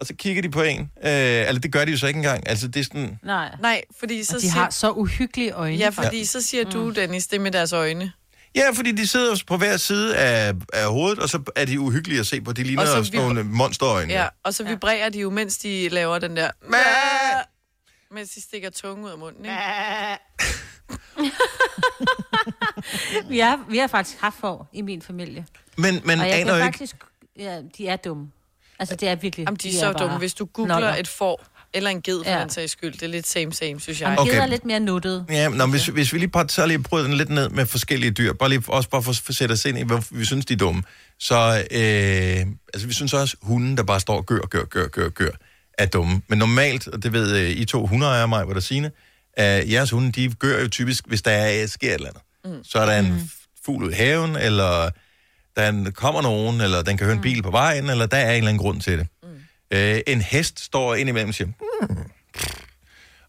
Og så kigger de på en. Øh, eller det gør de jo så ikke engang. Altså, det er sådan... Nej. Nej, fordi så Og de har så uhyggelige øjne. Ja, fordi Ja. så siger du, Dennis, det med deres øjne. Ja, fordi de sidder på hver side af, af hovedet, og så er de uhyggelige at se på. De ligner Og så sådan nogle monsterøjne. Ja, og så vibrerer de jo, mens de laver den der... Mens de stikker tunge ud af munden, ikke? vi, har, vi har faktisk haft får i min familie. Men, men og jeg aner kan jo faktisk... Ja, de er dumme. Altså, det er virkelig... Jamen, de er så bare dumme. Hvis du googler noller. et får, eller en ged for Ja. den sags skyld, det er lidt same same, synes jeg. Okay. okay. er lidt mere nuttet. Ja, nå, hvis, hvis vi lige bare tager lige bryder den lidt ned med forskellige dyr, bare lige, også bare for for at sætte os ind i, hvor vi synes, de er dumme. Så øh, altså, vi synes også, hunden, der bare står og gør, gør, gør, gør, gør, er dumme. Men normalt, og det ved øh, I to hundeejere mig, hvor der siger, at jeres hunde, de gør jo typisk, hvis der er, sker et eller andet. Mm. Så er der en fugl ud i haven, eller der er en, kommer nogen, eller den kan høre en bil på vejen, eller der er en eller anden grund til det. Mm. Øh, en hest står indimellem og siger, mm.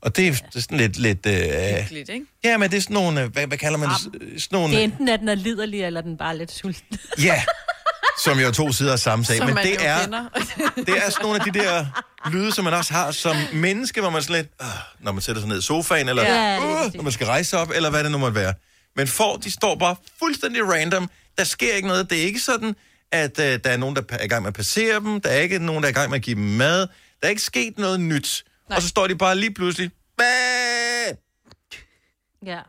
og det er, det er sådan lidt... lidt øh, Hyggeligt, ikke? Ja, men det er sådan nogle, øh, hvad, hvad kalder man det? Sådan nogle, Det er enten, at den er liderlig, eller den bare er lidt sulten. Ja, som jo to sider af samme sag. Som Men man det jo er, kender. det er sådan nogle af de der lyde, som man også har som menneske, hvor man sådan lidt, øh, når man sætter sig ned i sofaen, eller Ja, øh, når man skal rejse op, eller hvad det nu måtte være. Men får, de står bare fuldstændig random. Der sker ikke noget. Det er ikke sådan, at øh, der er nogen, der er i gang med at passere dem. Der er ikke nogen, der er i gang med at give dem mad. Der er ikke sket noget nyt. Nej. Og så står de bare lige pludselig, Bæh! Ja.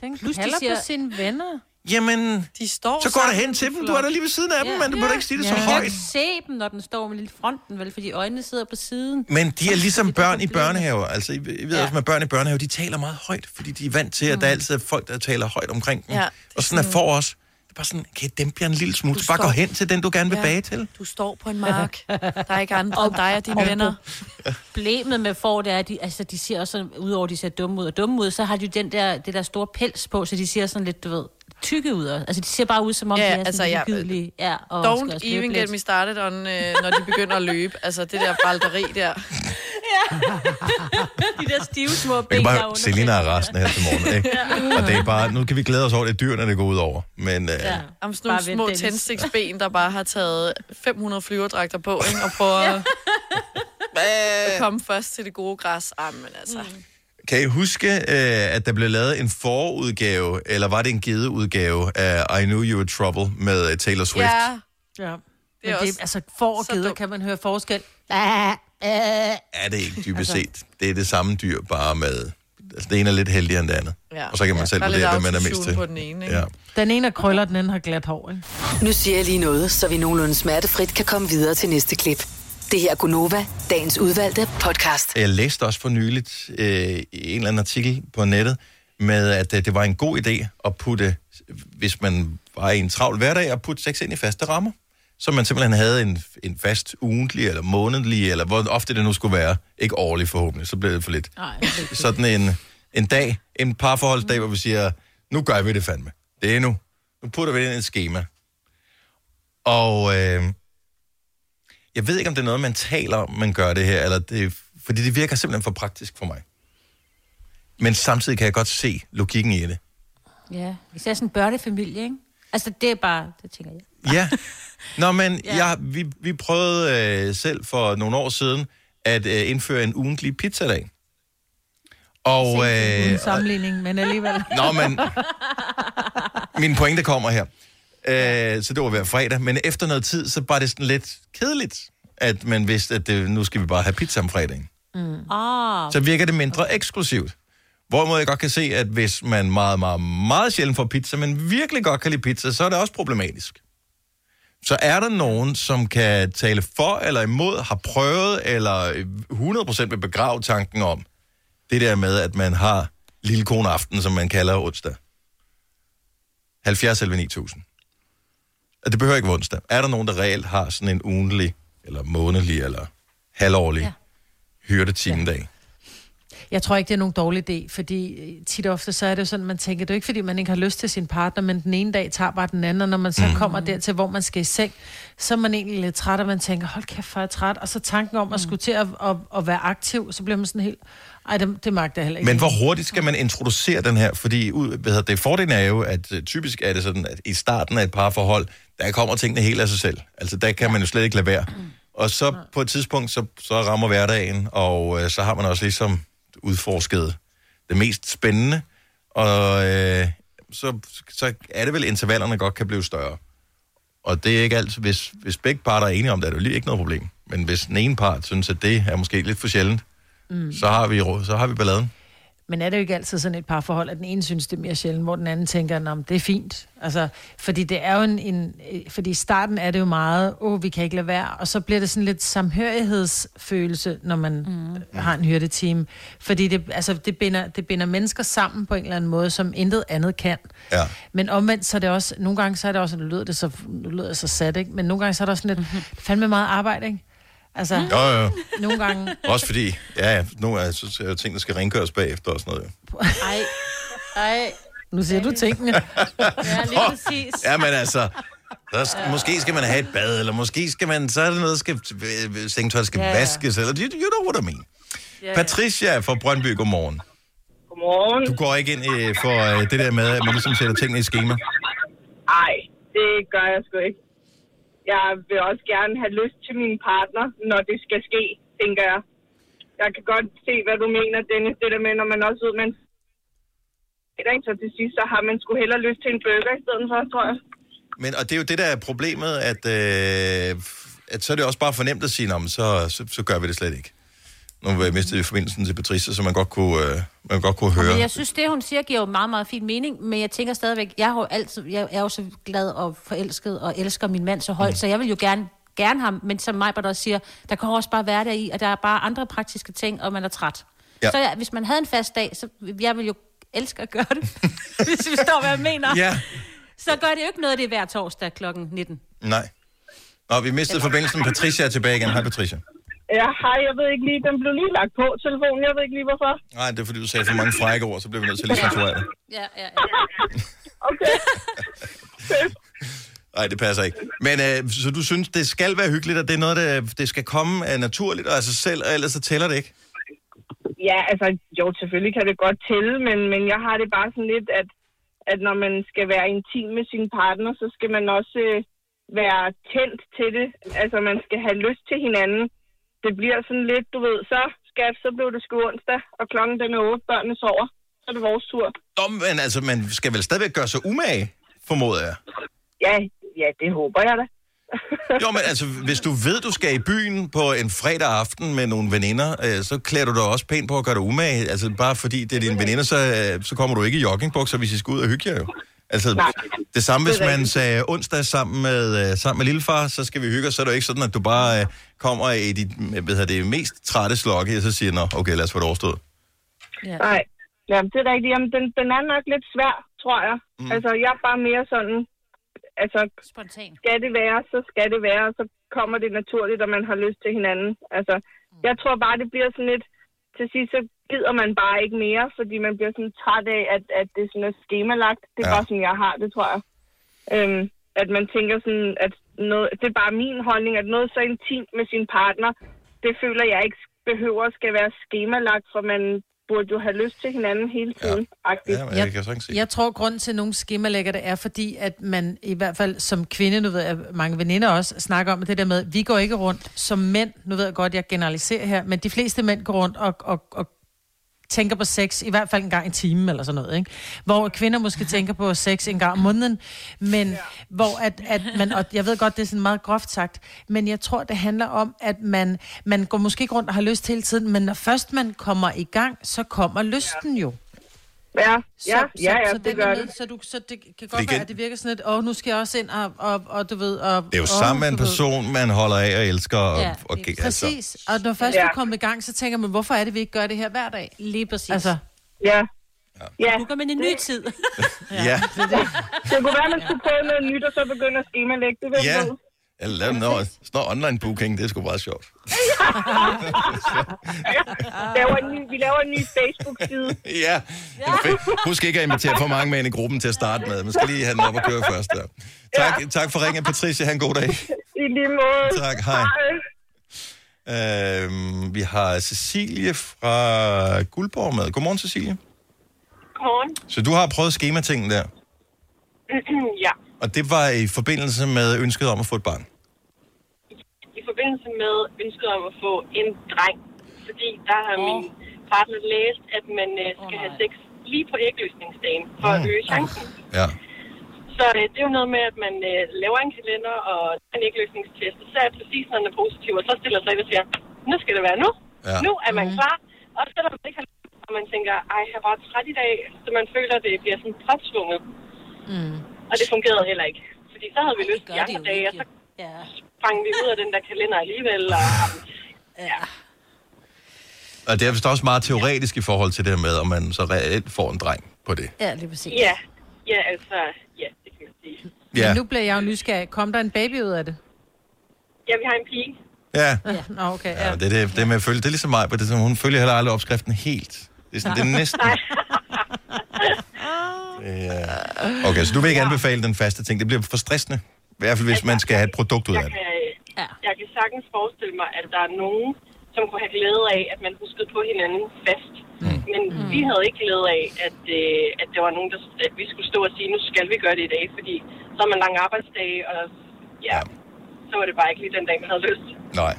Den Pludselig kalder siger- på sine venner. Jamen, De står så går der sammen hen til dem. Du er der lige ved siden af dem, men du må da ikke sige det så Du kan højt. ikke se dem, når den står med lille fronten, vel? Fordi øjnene sidder på siden. Men de er ligesom børn i børnehaver. Altså, I ved Ja. også med børn i børnehave, de taler meget højt, fordi de er vant til, at der altid er folk, der taler højt omkring dem. Ja, Ja, og sådan er for os. Det er bare sådan, kan I dæmpe jer en lille smule? Du Bare gå står- hen til den, du gerne vil Ja. bage til. Du står på en mark. Der er ikke andre end dig og dine venner. Problemet med får, det er, at de, altså, de ser også, sådan- udover at de ser dumme ud og dumme ud, så har de den der, det der store pels på, så de ser sådan lidt, du ved, tykke ud. Altså, de ser bare ud, som om Ja, de er altså, sådan ja, ligegyldige. Ja, og skal Don't even lidt. get me started on, øh, når de begynder at løbe. Altså, det der balderi der. de der stive små ben kan bare, derunder. Selina er resten her til morgen, ikke? Ja. Og det er bare, nu kan vi glæde os over, det er dyrene, det går ud over. Men øh, Ja. Om sådan Bare nogle små tændstiksben, der bare har taget 500 flyverdragter på, ikke? Og prøver at, at komme først til det gode græs. Ah, men altså. Mm. Kan I huske, øh, at der blev lavet en forudgave, eller var det en gideudgave af I Knew You Were Trouble med øh, Taylor Swift? Ja. ja. Det er Men det, også altså, for og så geder kan man høre forskel. Er det ikke dybest Altså. set? Det er det samme dyr, bare med... Altså, det ene er lidt heldigere end det andet. Ja. Og så kan man selv er lidt vurdere, hvad man er mest til. på den ene, ikke? Ja. Den ene er krøller, den anden har glat hår. Ikke? Nu siger jeg lige noget, så vi nogenlunde smertefrit kan komme videre til næste klip. Det her er Gunova, dagens udvalgte podcast. Jeg læste også for nyligt øh, i en eller anden artikel på nettet, med at øh, det var en god idé at putte, hvis man var i en travl hverdag, at putte sex ind i faste rammer. Så man simpelthen havde en, en fast ugentlig eller månedlig, eller hvor ofte det nu skulle være. Ikke årlig forhåbentlig, så blev det for lidt. Nej, Sådan en, en dag, en parforholdsdag, hvor vi siger, nu gør vi det fandme. Det er nu. Nu putter vi det ind i et schema. Og øh, jeg ved ikke, om det er noget, man taler om, man gør det her, eller det, fordi det virker simpelthen for praktisk for mig. Men samtidig kan jeg godt se logikken i det. Ja, især sådan en børnefamilie, ikke? Altså, det er bare, det tænker jeg. Ja. Nå, men ja. Jeg, vi, vi prøvede øh, selv for nogle år siden at øh, indføre en ugentlig pizzadag. Og, Uden øh, sammenligning, men alligevel. Nå, men min pointe kommer her. Øh, så det var hver fredag, men efter noget tid, så var det sådan lidt kedeligt, at man vidste, at det, nu skal vi bare have pizza om fredagen. Mm. Ah, Så virker det mindre eksklusivt. Hvorimod jeg godt kan se, at hvis man meget, meget, meget sjældent får pizza, men virkelig godt kan lide pizza, så er det også problematisk. Så er der nogen, som kan tale for eller imod, har prøvet eller 100% vil begrave tanken om det der med, at man har lille kone aften, som man kalder onsdag. 70 eller 9000. Og det behøver ikke være onsdag. Er der nogen, der reelt har sådan en ugenlig, eller månedlig, eller halvårlig ja. hyrdetimedag? Jeg tror ikke, det er nogen dårlig idé, fordi øh, tit og ofte så er det jo sådan, man tænker, det er jo ikke, fordi man ikke har lyst til sin partner, men den ene dag tager bare den anden, og når man så mm. kommer dertil, hvor man skal i seng, så er man egentlig lidt træt, og man tænker, hold kæft, er jeg træt, og så tanken om at skulle til at, at, at være aktiv, så bliver man sådan helt, ej, det, det magter jeg heller ikke. Men hvor hurtigt skal man introducere den her? Fordi ud, hvad hedder det, fordelen er jo, at øh, typisk er det sådan, at i starten af et parforhold, der kommer tingene helt af sig selv. Altså der kan man jo slet ikke lade være. Og så på et tidspunkt, så, så rammer hverdagen, og øh, så har man også ligesom udforsket det mest spændende. Og øh, så, så er det vel, intervallerne godt kan blive større. Og det er ikke altid, hvis, hvis begge parter er enige om det, er det jo lige ikke noget problem. Men hvis den ene part synes, at det er måske lidt for sjældent, Mm. så har vi, så har vi balladen. Men er det jo ikke altid sådan et par forhold, at den ene synes, det er mere sjældent, hvor den anden tænker, at det er fint. Altså, fordi det er jo en, en... Fordi i starten er det jo meget, åh, oh, vi kan ikke lade være. Og så bliver det sådan lidt samhørighedsfølelse, når man mm. har en hyrdeteam. Fordi det, altså, det, binder, det binder mennesker sammen på en eller anden måde, som intet andet kan. Ja. Men omvendt, så er det også... Nogle gange så er det også... Nu lyder det så, nu lyder det så sat, ikke? Men nogle gange så er der også sådan lidt... Mm-hmm. fandme meget arbejde, ikke? Altså, Jo, jo. nogle gange... Også fordi, ja, ja, nu er så er jo ting, der skal rengøres bagefter og sådan noget. ej, ej. Nu siger du tingene. Ja, lige præcis. Ja, men altså, så sk- måske skal man have et bad, eller måske skal man, så er det noget, der skal, øh, sengetøj skal Ja, ja, ja. vaskes, eller you, you know what I mean. Ja, ja. Patricia fra Brøndby, godmorgen. Godmorgen. Du går ikke ind øh, for øh, det der med, at man ligesom sætter tingene i schema. Nej, det gør jeg sgu ikke. Jeg vil også gerne have lyst til min partner, når det skal ske, tænker jeg. Jeg kan godt se, hvad du mener, Dennis. Det der med, når man også ved, man... Ikke? Så til sidst, så har man sgu hellere lyst til en burger i stedet for, tror jeg. Men, og det er jo det, der er problemet, at, øh, at så er det også bare for nemt at sige, så, så, så gør vi det slet ikke. Nu jeg mistet forbindelsen til Patricia, så man godt kunne, øh, man godt kunne høre. Men jeg synes, det hun siger, giver jo meget, meget fin mening, men jeg tænker stadigvæk, jeg, har jo altid, jeg er jo så glad og forelsket og elsker min mand så højt, mm. så jeg vil jo gerne, gerne ham, men som mig også siger, der kan også bare være der i, og der er bare andre praktiske ting, og man er træt. Ja. Ja. Så jeg, hvis man havde en fast dag, så jeg vil jo elske at gøre det, hvis vi står, hvad jeg mener. Ja. Så gør det jo ikke noget, det er hver torsdag kl. 19. Nej. Nå, vi mistede forbindelsen. Patricia er tilbage igen. Hej, Patricia. Ja, hej, jeg ved ikke lige, den blev lige lagt på telefonen, jeg ved ikke lige hvorfor. Nej, det er fordi, du sagde for mange frække ord, så bliver vi nødt til lige at censurere det. Ja, ja, ja. Okay. Nej, det passer ikke. Men øh, så du synes, det skal være hyggeligt, og det er noget, der, det skal komme øh, naturligt og af sig selv, og ellers så tæller det ikke? Ja, altså, jo, selvfølgelig kan det godt tælle, men, men jeg har det bare sådan lidt, at, at når man skal være intim med sin partner, så skal man også øh, være tændt til det. Altså, man skal have lyst til hinanden. Det bliver sådan lidt, du ved, så skat, så blev det sgu onsdag, og klokken den er otte, børnene sover. Så er det vores tur. Nå, men altså, man skal vel stadigvæk gøre sig umage, formoder jeg. Ja, ja, det håber jeg da. Jo, men altså, hvis du ved, du skal i byen på en fredag aften med nogle veninder, øh, så klæder du dig også pænt på at gøre dig umage. Altså, bare fordi det er dine veninder, så, øh, så kommer du ikke i joggingbukser, hvis I skal ud og hygge jer jo. Altså, det samme, hvis Det man sagde onsdag sammen med, øh, sammen med lillefar, så skal vi hygge os, så er det jo ikke sådan, at du bare øh, kommer i dit hvad hedder det, mest trætte slokke, og så siger, nå, okay, lad os få det overstået. Ja. Nej, Jamen, det er rigtigt. Jamen, den, den er nok lidt svær, tror jeg. Mm. Altså, jeg er bare mere sådan, altså, Spontan. skal det være, så skal det være, og så kommer det naturligt, og man har lyst til hinanden. Altså, jeg tror bare, det bliver sådan lidt, til sidst, så gider man bare ikke mere, fordi man bliver sådan træt af, at, at det sådan er skemalagt. Det er ja. bare sådan, jeg har det, tror jeg. Øhm, at man tænker sådan, at noget, det er bare min holdning, at noget så intimt med sin partner, det føler jeg ikke behøver skal være skemalagt, for man burde jo have lyst til hinanden hele tiden. Ja. Ja, jeg kan sagtens se. Jeg tror, grund til, at nogle skemalægger det er, fordi at man i hvert fald som kvinde, nu ved jeg, mange veninder også snakker om det der med, vi går ikke rundt som mænd, nu ved jeg godt, jeg generaliserer her, men de fleste mænd går rundt og, og, og tænker på sex, i hvert fald en gang i timen eller sådan noget, ikke? Hvor kvinder måske tænker på sex en gang om måneden, men ja. hvor at, at man, og jeg ved godt, det er sådan meget groft sagt, men jeg tror, det handler om, at man, man går måske ikke rundt og har lyst hele tiden, men når først man kommer i gang, så kommer lysten jo. Ja, Så, ja, så, ja, ja, så, det den gør er det. med, så, du, så det kan Fordi godt være, igen- at det virker sådan lidt, åh, nu skal jeg også ind, og, og, og du ved... Og, Det er jo åh, sammen med en ved. person, man holder af og elsker. Og, Ja, og, altså, Præcis. Og når først Ja. du kommer i gang, så tænker man, hvorfor er det, vi ikke gør det her hver dag? Lige præcis. Altså, Ja. Ja. Nu går man i en ny tid. ja. Det kunne være, at man skulle prøve noget nyt, og så begynde at skemalægge det. Ved Ja. Eller lave noget, sådan noget online booking, det er sgu meget sjovt. laver en ny, vi laver en ny Facebook-side. Ja. Husk ikke at invitere for mange med ind i gruppen til at starte med. Man skal lige have den op og køre først der. Tak, ja. tak for ringen, Patricia. Ha' en god dag. I lige måde. Tak, hej. Øhm, vi har Cecilie fra Guldborg med. Godmorgen, Cecilie. Godmorgen. Så du har prøvet schematingen der, ja, og det var i forbindelse med ønsket om at få et barn. i forbindelse med ønsket om at få en dreng. Fordi der har min partner læst, at man øh, skal have sex lige på ægløsningsdagen for at øge chancen. Ja. Så øh, det er jo noget med, at man øh, laver en kalender og en ægløsningstest, og så er præcis, når den er positiv, og så stiller sig ind og siger, nu skal det være nu. Ja. Nu er man klar. Og selvom man ikke og man tænker, ej, jeg var træt i dag, så man føler, at det bliver sådan påtvunget. Mm. Og det fungerede heller ikke. Fordi så havde vi lyst det andre dage, og så Ja. sprang vi ud af den der kalender alligevel. Og, ja. Og det er vist også meget teoretisk i forhold til det med, om man så reelt får en dreng på det. Ja, lige præcis. ja, ja, altså, ja, det kan man sige. Ja. Men nu bliver jeg jo nysgerrig. Kom der en baby ud af det? Ja, vi har en pige. Ja. Ja. Nå, okay. Ja. Ja, det, er det, det med at følge, det er ligesom mig, det er, som, hun følger heller aldrig opskriften helt. Det er, sådan, det er næsten... Ja. Okay, så du vil ikke anbefale den faste ting. Det bliver for stressende. I hvert fald, hvis man skal have et produkt ud af Jeg det. kan, ja. jeg kan sagtens forestille mig, at der er nogen, som kunne have glæde af, at man huskede på hinanden fast. Mm. Men mm. vi havde ikke glæde af, at, øh, at der var nogen, der, at vi skulle stå og sige, nu skal vi gøre det i dag, fordi så har man lang arbejdsdag, og ja, så var det bare ikke lige den dag, man havde lyst. Nej.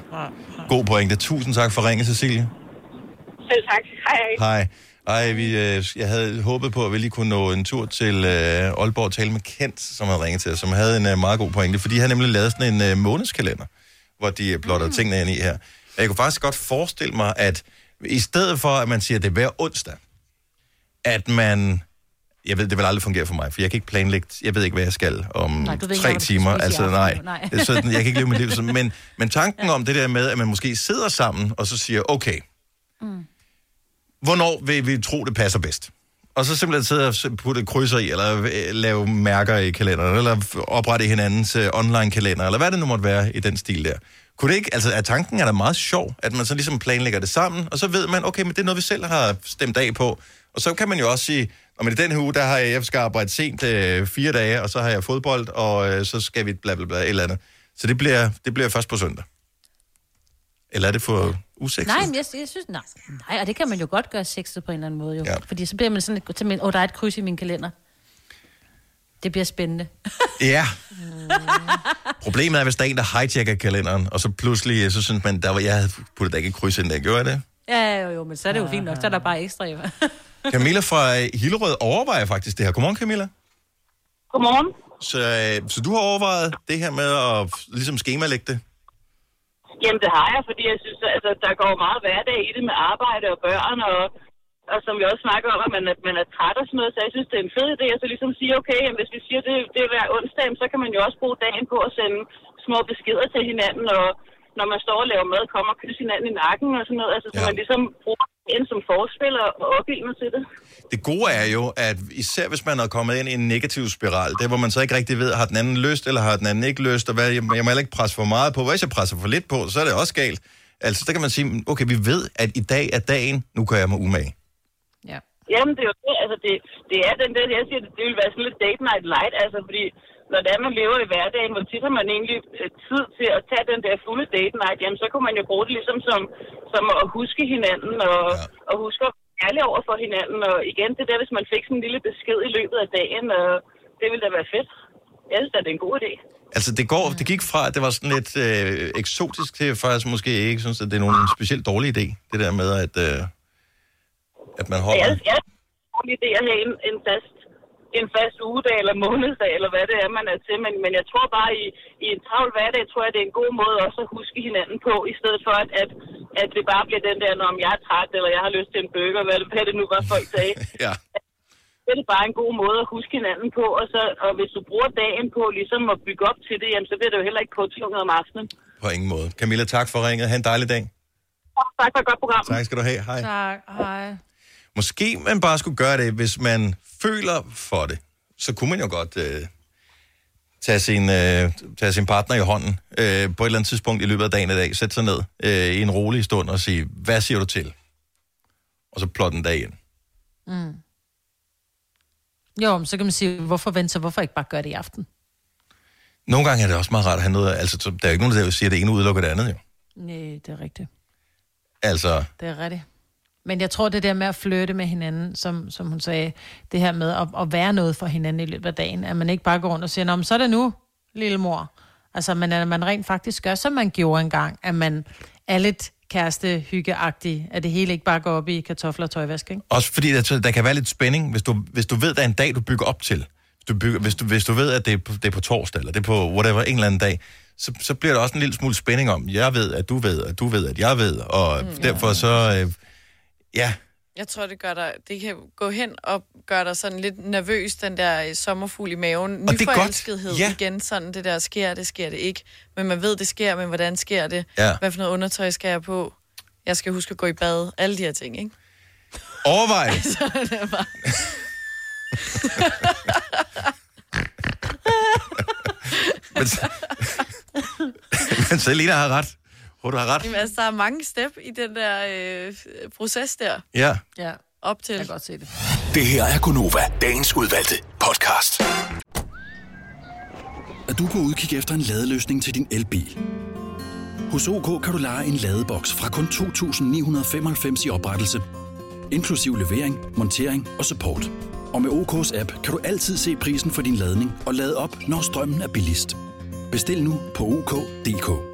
God pointe. Tusind tak for ringet, Cecilie. Selv tak. Hej, hej. Ej, vi, øh, jeg havde håbet på, at vi lige kunne nå en tur til øh, Aalborg og tale med Kent, som havde ringet til os, som havde en øh, meget god pointe, fordi han nemlig lavet sådan en øh, månedskalender, hvor de øh, plotter mm. tingene ind i her. Jeg kunne faktisk godt forestille mig, at i stedet for, at man siger, at det er hver onsdag, at man... Jeg ved, det vil aldrig fungere for mig, for jeg kan ikke planlægge... Jeg ved ikke, hvad jeg skal om Nej, ved ikke tre skal timer. Altså, nej. Nej. Sådan, jeg kan ikke leve mit liv sådan. Men, men tanken om det der med, at man måske sidder sammen, og så siger, okay, Mm hvornår vil vi tro, det passer bedst? Og så simpelthen sidde og putte krydser i, eller øh, lave mærker i kalenderen, eller oprette hinandens øh, online-kalender, eller hvad det nu måtte være i den stil der. Kunne det ikke, altså er tanken er da meget sjov, at man så ligesom planlægger det sammen, og så ved man, okay, men det er noget, vi selv har stemt af på. Og så kan man jo også sige, om i den her uge, der har jeg, jeg skal arbejde sent øh, fire dage, og så har jeg fodbold, og øh, så skal vi bla bla bla, et eller andet. Så det bliver, det bliver først på søndag. Eller er det for usexet? Nej, men jeg, jeg synes, nej. Nej, og det kan man jo godt gøre sexet på en eller anden måde, jo. Ja. Fordi så bliver man sådan, åh, oh, der er et kryds i min kalender. Det bliver spændende. Ja. Problemet er, hvis der er en, der hijacker kalenderen, og så pludselig, så synes man, der var, jeg havde puttet da ikke et kryds ind der. Gjorde det? Ja, jo, jo, men så er det jo fint nok. Så er der bare ekstra. Jo. Camilla fra øh, Hillerød overvejer faktisk det her. Godmorgen, Camilla. Godmorgen. Så, øh, så du har overvejet det her med at ligesom skemalægge det? Jamen, det har jeg, fordi jeg synes, altså, der går meget hverdag i det med arbejde og børn, og, og som vi også snakker om, at man, er- man er træt og sådan noget, så jeg synes, det er en fed idé at så ligesom sige, okay, jamen, hvis vi siger det, det er hver onsdag, så kan man jo også bruge dagen på at sende små beskeder til hinanden, og når man står og laver mad, kommer og kysse hinanden i nakken og sådan noget, altså, så Ja. man ligesom bruger dagen som forspil og, og opildner til det. Det gode er jo, at især hvis man er kommet ind i en negativ spiral, det hvor man så ikke rigtig ved, har den anden lyst, eller har den anden ikke lyst, og hvad, jeg, jeg må heller ikke presse for meget på. Hvis jeg presser for lidt på, så er det også galt. Altså, der kan man sige, okay, vi ved, at i dag er dagen, nu gør jeg mig umage. Jamen, det er jo det, altså, det, det er den der, jeg siger, det, det vil være sådan lidt date night light, altså, fordi når det er, man lever i hverdagen, hvor tit har man egentlig øh, tid til at tage den der fulde date night, jamen, så kunne man jo bruge det ligesom som, som at huske hinanden, og, ja. og huske at være ærlig over for hinanden, og igen, det der, hvis man fik sådan en lille besked i løbet af dagen, og det ville da være fedt. Jeg synes, at det er en god idé. Altså, det, går, det gik fra, at det var sådan lidt øh, eksotisk til, at faktisk måske ikke synes, at det er nogen specielt dårlig idé, det der med, at, øh, at man Ja, holder... jeg, jeg har en idé at have en, en fast en fast ugedag eller månedsdag, eller hvad det er, man er til. Men, men jeg tror bare, i, i en travl hverdag, tror jeg, det er en god måde også at huske hinanden på, i stedet for, at, at, at det bare bliver den der, når jeg er træt, eller jeg har lyst til en burger, hvad det, hvad det nu var, folk sagde. ja. Det er bare en god måde at huske hinanden på, og, så, og hvis du bruger dagen på ligesom at bygge op til det, jamen, så bliver det jo heller ikke påtvunget om aftenen. På ingen måde. Camilla, tak for ringet. Ha' en dejlig dag. Tak for et godt program. Tak skal du have. Hej. Tak, hej. Måske man bare skulle gøre det, hvis man føler for det. Så kunne man jo godt øh, tage, sin, øh, tage sin partner i hånden øh, på et eller andet tidspunkt i løbet af dagen i dag. Sætte sig ned øh, i en rolig stund og sige, hvad siger du til? Og så plotte en dag ind. Mm. Jo, men så kan man sige, hvorfor vente, så hvorfor ikke bare gøre det i aften? Nogle gange er det også meget rart at have noget... Altså, så der er jo ikke nogen, der siger, at det ene udelukker det andet, jo. Nej, det er rigtigt. Altså, Det er rigtigt. Men jeg tror, det der med at flytte med hinanden, som, som hun sagde, det her med at, at være noget for hinanden i løbet af dagen, at man ikke bare går rundt og siger, Nå, men så er det nu, lille mor. Altså, men at man rent faktisk gør, som man gjorde engang, at man er lidt kæreste hyggeagtig, at det hele ikke bare går op i kartofler og tøjvask, ikke? Også fordi der, der kan være lidt spænding, hvis du, hvis du ved, der er en dag, du bygger op til. Hvis du, bygger, hvis du, hvis du ved, at det er, på, det er på torsdag, eller det er på whatever, en eller anden dag, så, så bliver der også en lille smule spænding om, jeg ved, at du ved, at du ved, at jeg ved, og mm, derfor så, øh, ja, Jeg tror, det gør dig, det kan gå hen og gøre dig sådan lidt nervøs, den der øh, sommerfugl i maven. Og det er godt. Ja. igen, sådan det der, sker det, sker det ikke. Men man ved, det sker, men hvordan sker det? Ja. Hvad for noget undertøj skal jeg på? Jeg skal huske at gå i bad. Alle de her ting, ikke? overvej det. Så det er bare... men, men Selina har ret. Hun har ret. Jamen, altså, der er mange step i den der øh, proces der. Ja. Ja. Op til. Jeg kan godt se det. Det her er Gunova, dagens udvalgte podcast. at du er på udkig efter en ladeløsning til din elbil. Hos OK kan du lege en ladeboks fra kun 2.995 i oprettelse, inklusiv levering, montering og support. Og med OK's app kan du altid se prisen for din ladning og lade op, når strømmen er billigst. Bestil nu på OK.dk.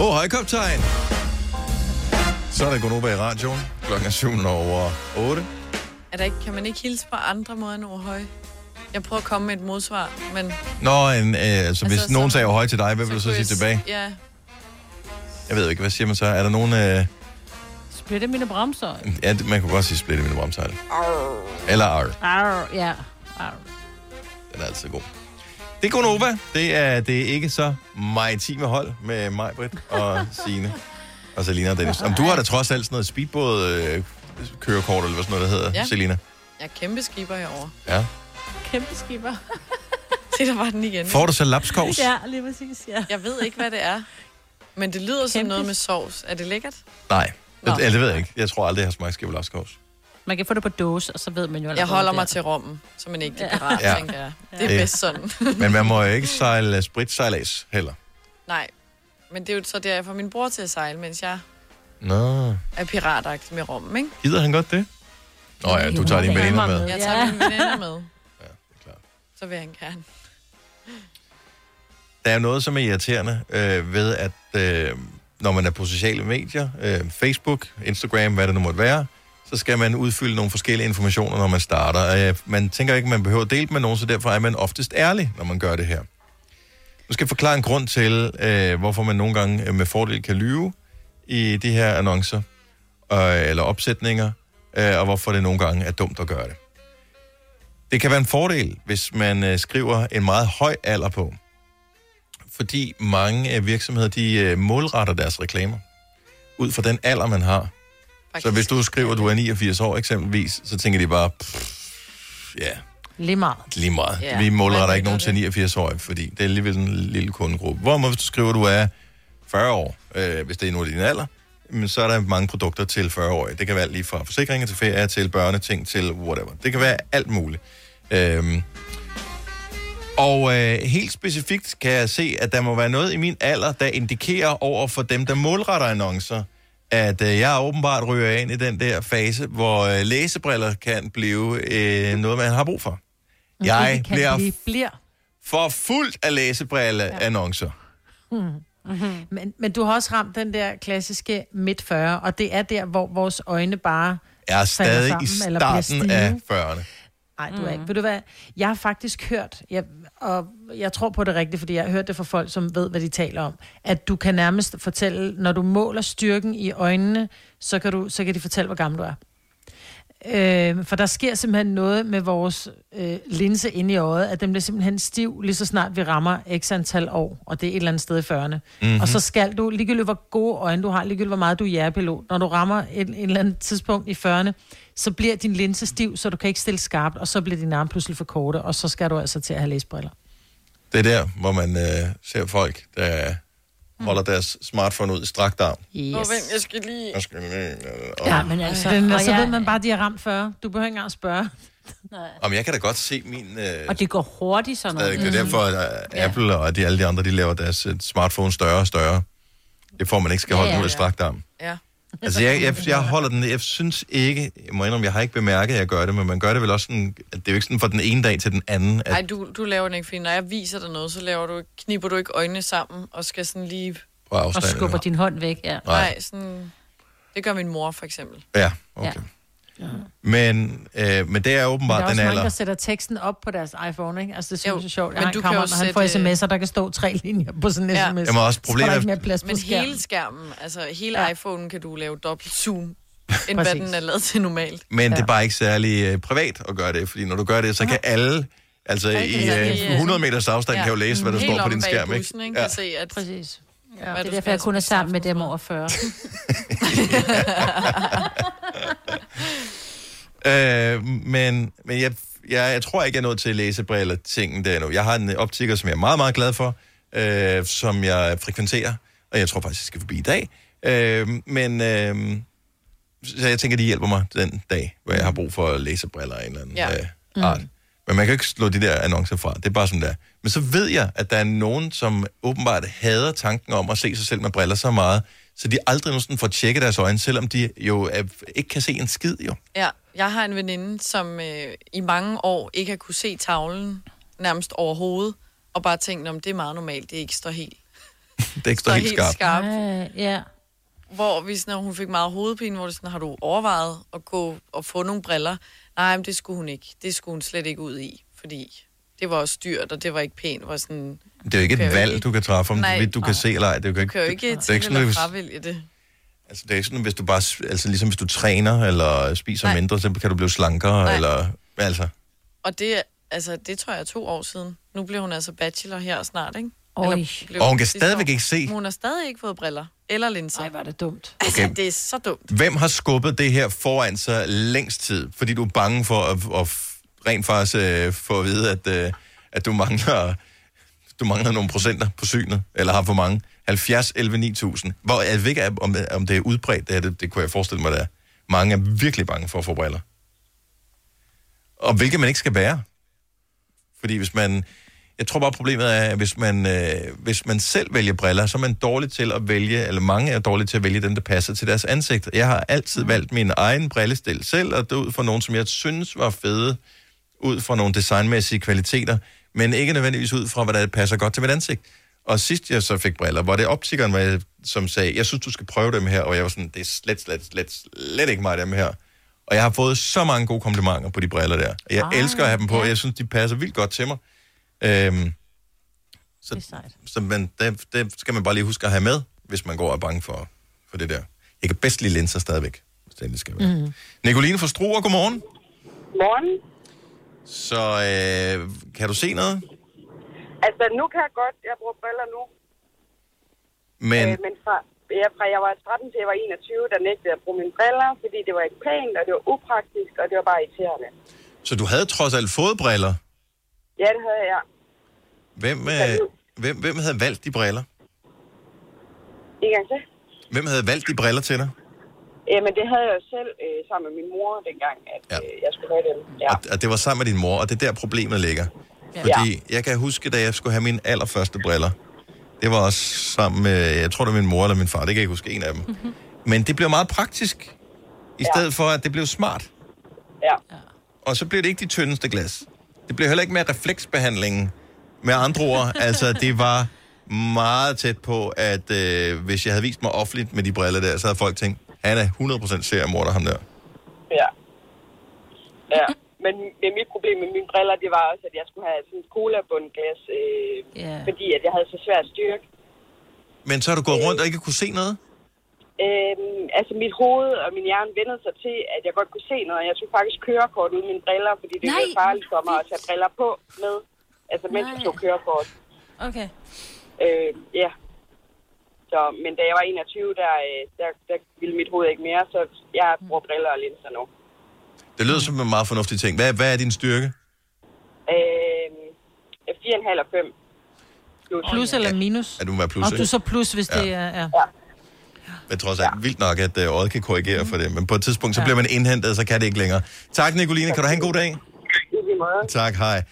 Åh, oh, hej kaptajn. Så er der Gunova i radioen. Klokken er 7 over 8. Er der ikke, kan man ikke hilse på andre måder end over høj? Jeg prøver at komme med et modsvar, men... Nå, en, øh, altså, hvis Altså, nogen som- sagde høj til dig, hvad vil du så sige tilbage? Ja, Jeg ved ikke, hvad siger man så? Er der nogen... Øh, Splitte mine bremser. ja, det- man kunne godt sige splitte mine bremsejl. Eller ar. Arr, ja. Arr. Den er altid god. Det er Gunova. Det er, det er ikke så maritime hold med mig, Britt og Signe og Selina og Dennis. Om du har da trods alt sådan noget speedbåd øh, kørekort, eller hvad sådan noget, der hedder, Ja. Selina. jeg er kæmpe skipper herovre. Ja. Kæmpe skipper. Se, der var den igen. Får du så lapskovs? Ja, lige præcis, ja. Jeg ved ikke, hvad det er. Men det lyder som Kæmpe. noget med sovs. Er det lækkert? Nej. Nå. Det, det ved jeg ikke. Jeg tror aldrig, jeg har smagt skib lapskovs. Man kan få det på dåse, og så ved man jo Jeg holder mig til rommen, som en ægte Ja. pirat, Ja. tænker jeg. Det er Ja. bedst sådan. Men man må jo ikke sejle spritsejlads heller. Nej, men det er jo så der, jeg får min bror til at sejle, mens jeg Nå, er piratagtig med rommen, ikke? gider han godt det? Nå ja, du tager dine veninder med. Jeg tager Ja. mine veninder med. Ja, det er klart. Så vil han gerne. Der er noget, som er irriterende øh, ved, at øh, når man er på sociale medier, øh, Facebook, Instagram, hvad det nu måtte være, så skal man udfylde nogle forskellige informationer, når man starter. Øh, man tænker ikke, at man behøver at dele med nogen, så derfor er man oftest ærlig, når man gør det her. Nu skal jeg forklare en grund til, øh, hvorfor man nogle gange øh, med fordel kan lyve i de her annoncer eller opsætninger, og hvorfor det nogle gange er dumt at gøre det. Det kan være en fordel, hvis man skriver en meget høj alder på fordi mange virksomheder, de målretter deres reklamer ud fra den alder, man har. Faktisk. Så hvis du skriver, at du er 89 år eksempelvis, så tænker de bare, pff, ja, Lige meget. lige meget. Ja. Vi målretter ikke nogen til 89 år, fordi det er alligevel en lille kundegruppe. Hvorimod hvis du skriver, at du er 40 år, øh, hvis det er nu din alder, men så er der mange produkter til 40 år. Det kan være alt lige fra forsikringer til ferie, til børneting, til whatever. Det kan være alt muligt. Øhm, og øh, helt specifikt kan jeg se, at der må være noget i min alder, der indikerer over for dem, der målretter annoncer, at øh, jeg åbenbart ryger ind i den der fase, hvor øh, læsebriller kan blive øh, noget, man har brug for. Jeg Ikke kan bliver blive, bliver. for fuldt af læsebrille-annoncer. Mm-hmm. Men, men du har også ramt den der klassiske midt 40, og det er der, hvor vores øjne bare Jeg er stadig sammen, i eller starten stive. af 40'erne. Nej, du er ikke. Ved du hvad? Jeg har faktisk hørt, jeg, og jeg tror på det rigtigt, fordi jeg har hørt det fra folk, som ved, hvad de taler om, at du kan nærmest fortælle, når du måler styrken i øjnene, så kan, du, så kan de fortælle, hvor gammel du er. Øh, for der sker simpelthen noget med vores øh, linse inde i øjet, at den bliver simpelthen stiv, lige så snart vi rammer x antal år, og det er et eller andet sted i 40'erne. Mhm. Mm-hmm. Og så skal du, ligegyldigt hvor gode øjne du har, ligegyldigt hvor meget du er jægerpilot, når du rammer et, et eller andet tidspunkt i 40'erne, så bliver din linse stiv, så du kan ikke stille skarpt, og så bliver din arm pludselig for korte, og så skal du altså til at have læsbriller. Det er der, hvor man øh, ser folk, der holder deres smartphone ud i strakt arm. Yes. Vent, jeg skal lige... Jeg skal lige- Ja, men altså, den, så ved man bare, at de har ramt 40. Du behøver ikke engang spørge. Om jeg kan da godt se min... Øh, Og det går hurtigt sådan noget. stadig. Det er derfor, at uh, Apple og de, alle de andre, de laver deres øh, smartphone større og større. Det får man ikke skal Ja, holde ja, den ud i ja. strakt arm. Ja. Altså, jeg, jeg, jeg holder den... Jeg synes ikke... Jeg må indrømme, jeg har ikke bemærket, at jeg gør det, men man gør det vel også sådan... At det er jo ikke sådan fra den ene dag til den anden, at Nej, du, du laver den ikke, fordi når jeg viser dig noget, så laver du, knipper du ikke øjnene sammen og skal sådan lige... Og skubber din hånd væk, ja. Nej, sådan... Det gør min mor, for eksempel. Ja, okay. Ja. Men, øh, men det er Men der åbenbart er den også mange, alder. der sætter teksten op på deres iPhone, ikke? Altså, det synes jeg er sjovt. Jeg men har du kan jo når han får sætte- sms'er, der kan stå tre linjer på sådan en Ja. sms. Jamen, også Så er problemet der er- ikke mere plads på Men skærmen. hele skærmen, altså hele Ja. iPhone'en kan du lave dobbelt zoom, end hvad den er lavet til normalt. Men ja. det er bare ikke særlig øh, privat at gøre det, fordi når du gør det, så kan alle, altså i kan øh, se, øh, 100 meters afstand, ja. kan jo læse, hvad der Helt står på din skærm, ikke? ikke? Ja. Kan se, at... Præcis. Ja, det er derfor, jeg kun er sammen med dem over 40. Øh, men men jeg, jeg, jeg tror ikke, jeg er nået til læsebriller tingen der nu. Jeg har en optiker, som jeg er meget, meget glad for, øh, som jeg frekventerer, og jeg tror faktisk, jeg skal forbi i dag. Øh, men øh, så jeg tænker, de hjælper mig den dag, hvor jeg har brug for læsebriller af en eller anden Ja. øh, art. Men man kan ikke slå de der annoncer fra. Det er bare sådan der. Men så ved jeg, at der er nogen, som åbenbart hader tanken om at se sig selv med briller så meget, så de aldrig nogensinde får tjekket deres øjne, selvom de jo er, ikke kan se en skid, jo. Ja, jeg har en veninde, som øh, i mange år ikke har kunne se tavlen nærmest overhovedet, og bare tænkt, om det er meget normalt, det ikke står helt, Det er ikke står står helt, helt skarpt. skarpt. ja. Hvor vi sådan, hun fik meget hovedpine, hvor det sådan, har du overvejet at gå og få nogle briller? Nej, men det skulle hun ikke. Det skulle hun slet ikke ud i, fordi det var også dyrt, og det var ikke pænt. Var sådan, Det er jo ikke et valg, ikke- du kan træffe, om Nej. hvorvidt du kan se eller ej. Det er jo du kan jo ikke det er til ikke sådan, eller fravælge det. altså, det er ikke sådan, hvis du bare, altså ligesom hvis du træner eller spiser Nej. mindre, så kan du blive slankere, Nej. eller, altså. Og det, altså, det tror jeg er to år siden. Nu bliver hun altså bachelor her snart, ikke? Blev Og hun kan stadigvæk år. ikke se. Men Hun har stadig ikke fået briller eller linser. Nej, var det dumt. Altså, Okay. det er så dumt. Hvem har skubbet det her foran sig længst tid? Fordi du er bange for at, at rent faktisk øh, få at vide, at, øh, at du mangler du mangler nogle procenter på synet, eller har for mange. 70, 11, 9000. Hvor, jeg ved ikke, om, om det er udbredt, det, her, det, det kunne jeg forestille mig, det er. Mange er virkelig bange for at få briller. Og hvilket man ikke skal bære. Fordi hvis man... Jeg tror bare, problemet er, at hvis man, øh, hvis man selv vælger briller, så er man dårlig til at vælge, eller mange er dårlige til at vælge dem, der passer til deres ansigt. Jeg har altid valgt min egen brillestil selv, og det ud fra nogen, som jeg synes var fede, ud fra nogle designmæssige kvaliteter, men ikke nødvendigvis ud fra, hvad der passer godt til mit ansigt. Og sidst jeg så fik briller, var det optikeren, jeg, som sagde, jeg synes, du skal prøve dem her, og jeg var sådan, det er slet, slet, slet, slet ikke mig, dem her. Og jeg har fået så mange gode komplimenter på de briller der. Jeg Ah, ah, elsker at have dem på, og jeg synes, de passer vildt godt til mig. Øhm, så, Det er sejt. så man, det, det skal man bare lige huske at have med, hvis man går og er bange for, for det der. Jeg kan bedst lide linser stadigvæk, hvis det endelig skal være. Mm. Nicoline fra Struer, godmorgen. Morgen. Så øh, kan du se noget? Altså, nu kan jeg godt. Jeg bruger briller nu. Men Øh, men fra, ja, fra jeg var 13 til jeg var 21, der nægtede jeg at bruge mine briller, fordi det var ikke pænt, og det var upraktisk, og det var bare irriterende. så du havde trods alt fået briller. Ja, det havde jeg. Hvem, øh, hvem, hvem havde valgt de briller? En gang til. Hvem havde valgt de briller til dig? Jamen, det havde jeg jo selv øh, sammen med min mor dengang, at ja. øh, jeg skulle have dem. Ja. Og, og det var sammen med din mor, og det er der problemet ligger. Ja. Fordi jeg kan huske, da jeg skulle have mine allerførste briller, det var også sammen med, jeg tror det var min mor eller min far, det kan jeg ikke huske en af dem. Mm-hmm. Men det blev meget praktisk, i Ja. stedet for at det blev smart. Ja. Og så blev det ikke de tyndeste glas. Det blev heller ikke mere refleksbehandlingen. Med andre ord, altså det var meget tæt på, at øh, hvis jeg havde vist mig offentligt med de briller der, så havde folk tænkt, han er 100% seriemorder, ham der. Ja. Ja. Men, men mit problem med mine briller, det var også, at jeg skulle have sådan et cola-bundglas, øh, yeah. fordi at jeg havde så svært styrke. Men så har du gået rundt og ikke kunne se noget? Øhm, altså mit hoved og min hjerne vendte sig til, at jeg godt kunne se noget. Jeg tog faktisk kørekort uden mine briller, fordi det var farligt for mig at tage briller på med. Altså mens jeg Nej. tog kørekort. Okay. Øh, ja. Så, men da jeg var 21, der, øh, der, der ville mit hoved ikke mere, så jeg bruger briller og linser nu. Det lyder som en meget fornuftig ting. Hvad, hvad er din styrke? Øh, 4,5 og 5. Plus. Plus eller minus? Er du med plus, Og du så plus, hvis Ja. det er... Ja. Men trods alt vildt nok, at øh, øjet kan korrigere for det. Men på et tidspunkt, så bliver man indhentet, så kan det ikke længere. Tak, Nicoline. Kan du have en god dag? Tak, hej.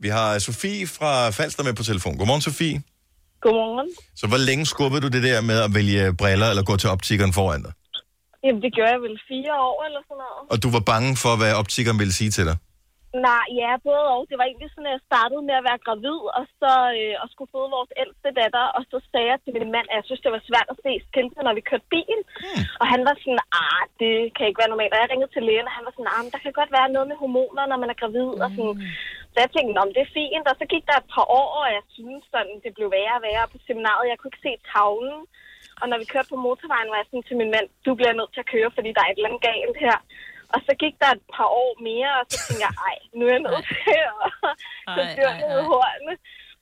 Vi har Sofie fra Falster med på telefon. Godmorgen, Sofie. Godmorgen. Så hvor længe skubbede du det der med at vælge briller eller gå til optikeren foran dig? Jamen, det gjorde jeg vel fire år eller sådan noget. Og du var bange for, hvad optikeren ville sige til dig? Nej, ja, både og. Det var egentlig sådan, at jeg startede med at være gravid, og så øh, og skulle føde vores ældste datter, og så sagde jeg til min mand, at jeg synes, det var svært at se skiltene, når vi kørte bil. Hmm. Og han var sådan, ah, det kan ikke være normalt. Og jeg ringede til lægen, og han var sådan, ah, men der kan godt være noget med hormoner, når man er gravid. Hmm. Og sådan. Så jeg tænkte, om det er fint. Og så gik der et par år, og jeg synes sådan, det blev værre og værre på seminaret. Jeg kunne ikke se tavlen. Og når vi kørte på motorvejen, var jeg sådan til min mand, du bliver nødt til at køre, fordi der er et eller andet galt her. Og så gik der et par år mere, og så tænkte jeg, ej, nu er jeg nødt til at så ej. hornene.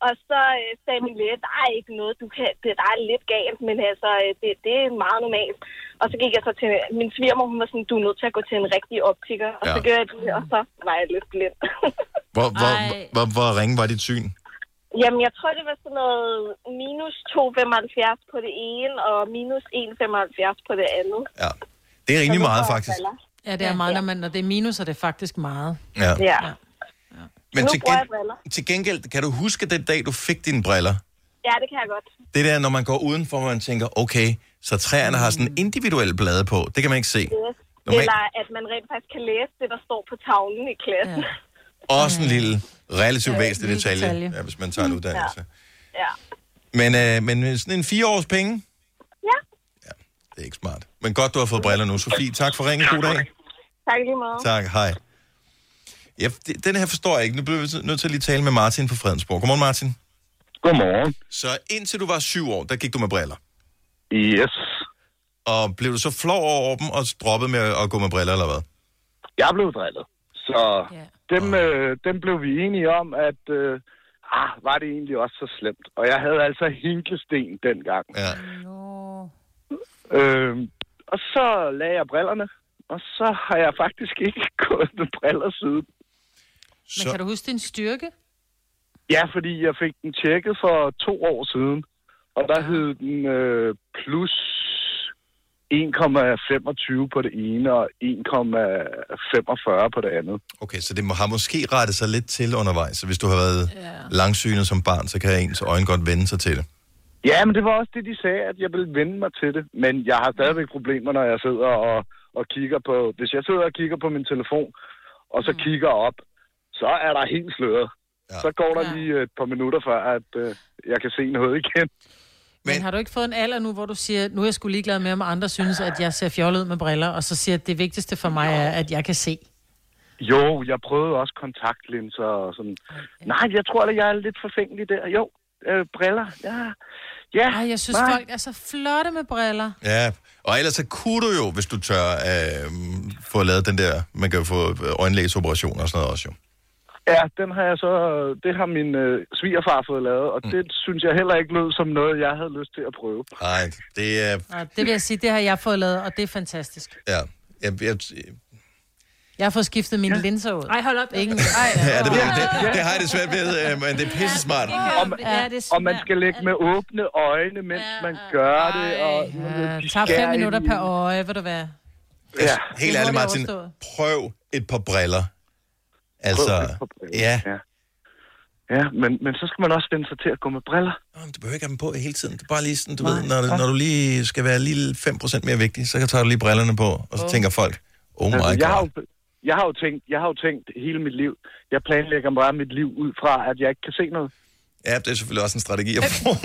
Og så øh, sagde min læge, der er ikke noget, du kan, det, der er lidt galt, men altså, øh, det, det er meget normalt. Og så gik jeg så til min svigermor, hun var sådan, du er nødt til at gå til en rigtig optiker. Og så Ja. gjorde jeg det, og så var jeg lidt blind. Hvor, hvor, hvor, hvor ringe var dit syn? Jamen, jeg tror, det var sådan noget minus 2,75 på det ene, og minus 1,75 på det andet. Det er rimelig Så meget, faktisk. briller. Ja, det er meget, når, man, når det er minus, er det faktisk meget. Ja. Ja. Men nu til, gen, til gengæld, kan du huske den dag, du fik dine briller? Ja, det kan jeg godt. Det der, når man går udenfor, hvor man tænker, okay, så træerne har sådan individuelle blade på. Det kan man ikke se. Yes. Normalt- Eller at man rent faktisk kan læse det, der står på tavlen i klassen. Ja. Også en lille, relativt væsentlig lille detalje, detalje. Ja, hvis man tager en uddannelse. ja. Men, øh, men sådan en fire års penge? Det er ikke smart. Men godt, du har fået briller nu. Sofie, tak for ringen. God dag. Tak lige måde. Tak, hej. Ja, det- den her forstår jeg ikke. Nu bliver vi nødt til at lige tale med Martin fra Fredensborg. Godmorgen, Martin. Godmorgen. Så indtil du var syv år, der gik du med briller? Yes. Og blev du så flov over dem og droppet med at gå med briller, eller hvad? Jeg blev drillet. Så dem, øh, dem blev vi enige om, at øh, ah, var det egentlig også så slemt. Og jeg havde altså hinkesten dengang. Ja. Øh, og så lagde jeg brillerne, og så har jeg faktisk ikke gået med briller siden. Men kan du huske din styrke? Ja, fordi jeg fik den tjekket for to år siden, og der hed den øh, plus 1,25 på det ene og 1,45 på det andet. Okay, så det må- har måske rettet sig lidt til undervejs. Så hvis du har været ja. langsynet som barn, så kan ens øjne godt vende sig til det. Ja, men det var også det, de sagde, at jeg ville vende mig til det. Men jeg har stadigvæk problemer, når jeg sidder og, og kigger på... Hvis jeg sidder og kigger på min telefon, og så kigger op, så er der helt sløret. Ja. Så går der lige et par minutter før, at øh, jeg kan se noget igen. Men, Men har du ikke fået en alder nu, hvor du siger, nu er jeg sgu ligeglad med, om andre synes, at jeg ser fjollet ud med briller, og så siger, at det vigtigste for mig er, at jeg kan se? Jo, jeg prøvede også kontaktlinser og sådan. Nej, jeg tror, at jeg er lidt forfængelig der. Jo, øh, briller, ja. Ja, Ej, jeg synes, nej. folk er så flotte med briller. Ja, og ellers så kunne du jo, hvis du tør, øh, få lavet den der, man kan jo få øjenlægesoperation og sådan noget også jo. Ja, den har jeg så, det har min øh, svigerfar fået lavet, og mm. det synes jeg heller ikke lød som noget, jeg havde lyst til at prøve. Nej, det er... Og det vil jeg sige, det har jeg fået lavet, og det er fantastisk. Ja, jeg, jeg, Jeg har fået skiftet mine ja. linser ud. Ej, hold op. Ingen... ja, det, det, det, det har jeg det svært ved, øh, men det er pisse smart. Og, Ja, det er og man skal ligge med åbne øjne, mens man gør det. Og, Ja, de tager fem minutter per øje, vil du være. Ja. Helt Det er ærligt, Martin, prøv et par briller. Altså, Prøv et par briller, ja. ja. Ja, men, men så skal man også vende sig til at gå med briller. Du behøver ikke have dem på hele tiden. Det er bare lige sådan, du ved, når, du- når du lige skal være lige 5% mere vigtig, så tager du lige brillerne på, og så Åh. tænker folk, oh my Altså, jeg, har god. jo, jeg, har jo tænkt, jeg har jo tænkt hele mit liv, jeg planlægger bare mit liv ud fra, at jeg ikke kan se noget. Ja, det er selvfølgelig også en strategi at bruge.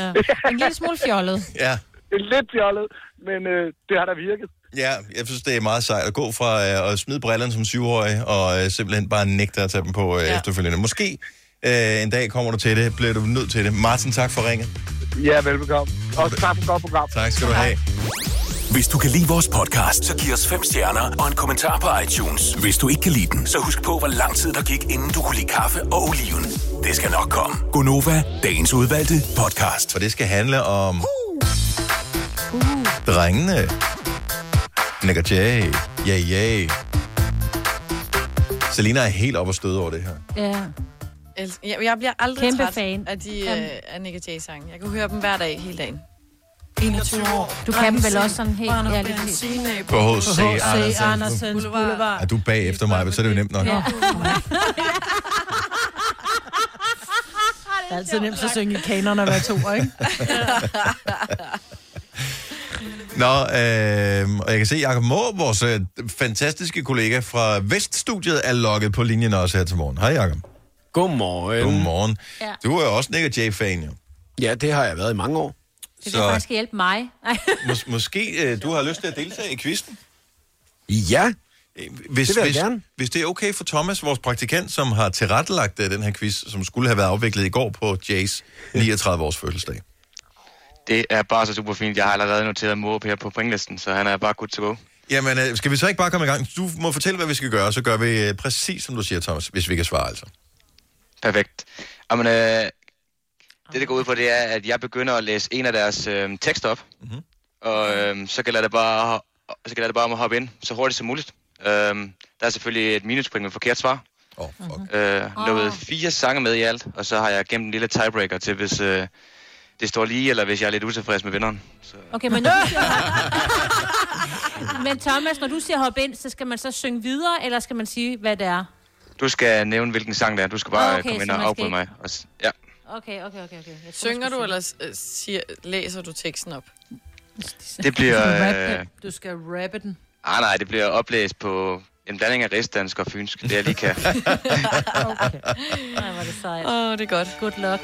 Ja. En lille smule fjollet. ja. Det er lidt fjollet, men øh, det har da virket. Ja, jeg synes, det er meget sejt at gå fra øh, at smide brillerne som syvårig, og øh, simpelthen bare nægte at tage dem på øh, ja. efterfølgende. Måske øh, en dag kommer du til det, bliver du nødt til det. Martin, tak for ringet. Ja, velbekomme. Og tak for et godt program. Tak skal du have. Hvis du kan lide vores podcast, så giv os fem stjerner og en kommentar på iTunes. Hvis du ikke kan lide den, så husk på, hvor lang tid der gik, inden du kunne lide kaffe og oliven. Det skal nok komme. Gonova, dagens udvalgte podcast. For det skal handle om... Drengene. Nick og Jay. Ja, ja. Selina er helt op og støde over det her. Ja. Jeg, jeg bliver aldrig Kæmpe træt fan. af de øh, af Nick og Jay sange. Jeg kan høre dem hver dag, hele dagen. 21 år. Du kan dem vel også sådan helt ærligt. På H.C. Andersen. Andersens Boulevard. Er du bag efter mig, så er det jo nemt nok. Ja. Det er altid nemt at synge i kanerne at være to, ikke? Nå, øh, og jeg kan se, at Jacob Måb, vores øh, fantastiske kollega fra Veststudiet, er logget på linjen også her til morgen. Hej, Jacob. Godmorgen. Godmorgen. Ja. Du er jo også Nick og Jay-fan, jo. Ja, det har jeg været i mange år. Det vil faktisk hjælpe mig. Mås- måske øh, du har lyst til at deltage i quizzen? Ja, Hvis, det vil jeg hvis, gerne. hvis det er okay for Thomas, vores praktikant, som har tilrettelagt øh, den her quiz, som skulle have været afviklet i går på Jays 39-års fødselsdag. Det er bare så super fint. Jeg har allerede noteret Måb her på pointlisten, så han er bare good to go. Jamen, øh, skal vi så ikke bare komme i gang? Du må fortælle, hvad vi skal gøre, så gør vi øh, præcis, som du siger, Thomas, hvis vi kan svare altså. Perfekt. Jamen, øh, det, det går ud på, det er, at jeg begynder at læse en af deres øh, tekster op. Mhm. og øhm, så gælder det bare så gælder det bare om at hoppe ind så hurtigt som muligt. Øhm, der er selvfølgelig et minuspoint med forkert svar. Oh, fuck. Øh, lovet fire sange med i alt, og så har jeg gemt en lille tiebreaker til, hvis øh, det står lige, eller hvis jeg er lidt utilfreds med vinderen. Okay, men, når siger, men Thomas, når du siger hop ind, så skal man så synge videre, eller skal man sige, hvad det er? Du skal nævne, hvilken sang det er. Du skal bare okay, komme ind så og afbryde mig. ikke- Mm. Og, ja. Okay, okay, okay. okay. Jeg tror, Synger du, eller øh, siger, læser du teksten op? Det bliver... Du skal Øh, rappe, du skal rappe den. ah, nej, det bliver oplæst på en blanding af rigsdansk og fynsk. Det jeg lige kan. Nej, hvor er det sejt. Åh, oh, det er godt. Good luck.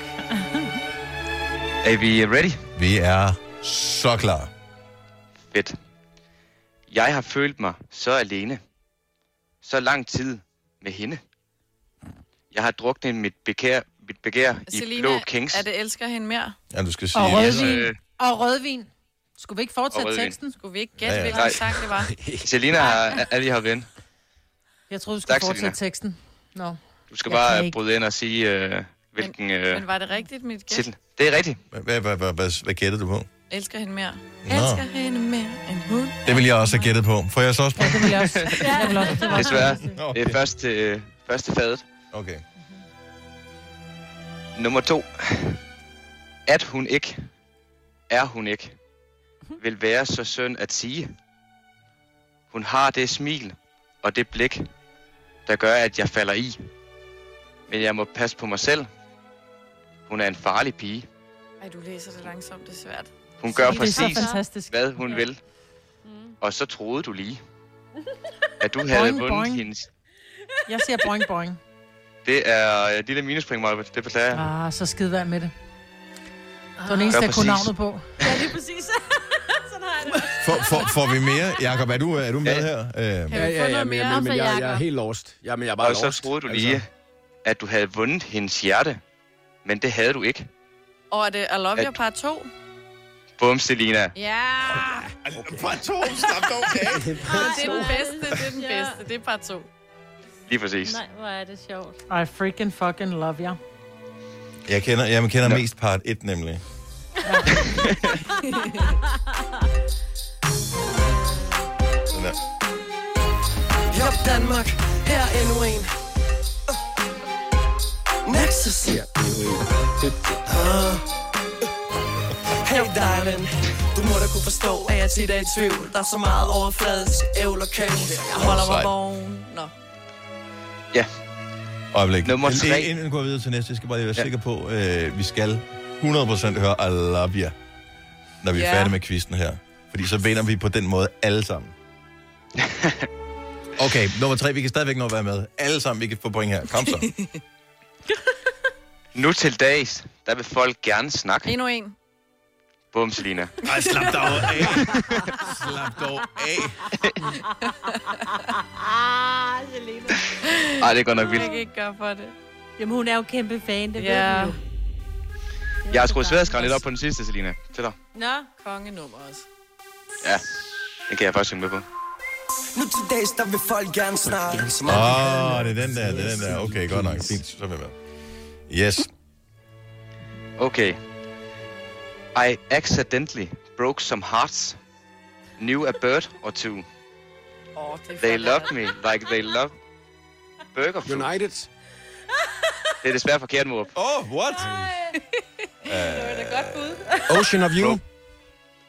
er vi ready? Vi er så klar. Fedt. Jeg har følt mig så alene. Så lang tid med hende. Jeg har druknet mit begær, mit begær i Selina, blå kings. er det elsker hende mere? Ja, du skal sige... Og rødvin. Øh, Og rødvin. Skulle vi ikke fortsætte teksten? Skulle vi ikke gætte, Ja, ja, ja. ja. Hvilken sang det var? Selina har er- lige hoppet ind. Jeg troede, du skulle Tak, fortsætte Selina. teksten. Nå. Du skal Jeg bare ikke. bryde ind og sige, øh, hvilken øh, Men var det rigtigt, mit gæt? titel. Det er rigtigt. Hvad, hvad, hvad, hvad, hvad gættede du på? Elsker hende mere. Nå. Elsker hende mere end hun. Det vil jeg også have gættet på. Får jeg så også på? Det vil jeg også. Var Desværre. Det er først øh, først til fadet. Okay. Nummer to. At hun ikke, er hun ikke, vil være så synd at sige. Hun har det smil og det blik, der gør, at jeg falder i. Men jeg må passe på mig selv. Hun er en farlig pige. Ej, du læser det langsomt, det er svært. Hun gør præcis, fantastisk. hvad hun vil. Mm. Og så troede du lige, at du havde Boing, vundet boing. hendes... Jeg siger boing boing. Det er et lille minuspoint, Marvitt. Det beklager jeg. Ah, så skide vær med det. Det var den eneste, Gør jeg kunne præcis. navnet på. Ja, lige præcis. Sådan har jeg det. For, for, får vi mere? Jakob, er du, er du med Ja. her? Øh, Ja, vi få ja, ja, noget men, mere men, men fra jeg, jeg er Jakob? helt lost. Ja, men jeg er bare Og så lost. troede du Altså, lige, at du havde vundet hendes hjerte. Men det havde du ikke. Og er det I Love You part 2? Bum, Selina. Ja, Part 2, slap dog af. det er den bedste, det er den bedste. Det er part 2. Lige præcis. Nej, hvor er det sjovt. I freaking fucking love you. Jeg kender, jeg kender Nå. mest part 1, nemlig. Sådan der. Jop Danmark, her er endnu en. Nexus. Ja, en- Ah. Hey darling, du må da kunne forstå, at jeg tit er i tvivl. Der er så meget overfladisk ævl og kævl. Jeg holder mig. Vågen. Øjeblik. Nummer Inden- tre. Inden vi går videre til næste, jeg skal bare lige være Ja. sikker på, øh, vi skal 100% høre I love you, når vi er Ja. færdige med quizzen her. Fordi så vinder vi på den måde alle sammen. Okay, nummer tre, vi kan stadigvæk nå at være med. Alle sammen, vi kan få point her. Kom så. Nu til dags, der vil folk gerne snakke. Endnu en. Bum, Selina. Ej, slap dog af. slap dog af. Ah, Selena. Ej, det er godt nok Jeg vildt. kan ikke gøre for det. Jamen, hun er jo kæmpe fan, det Ja. ved du jo. Jeg har skruet sværdesgraden lidt op på den sidste, Selina. Til dig. Nå, kongenummer også. Ja, det kan jeg faktisk synge med på. Nu til dags, der vil folk gerne snakke. Åh, oh, det er den der, det er den der. Okay, godt nok. Fint, så er vi med. Yes. Okay. I accidentally broke some hearts. Knew a bird or two. Er They loved me like they love burger food. United. Det er desværre forkert, mor. Oh, what? Det var da godt bud. Ocean of You.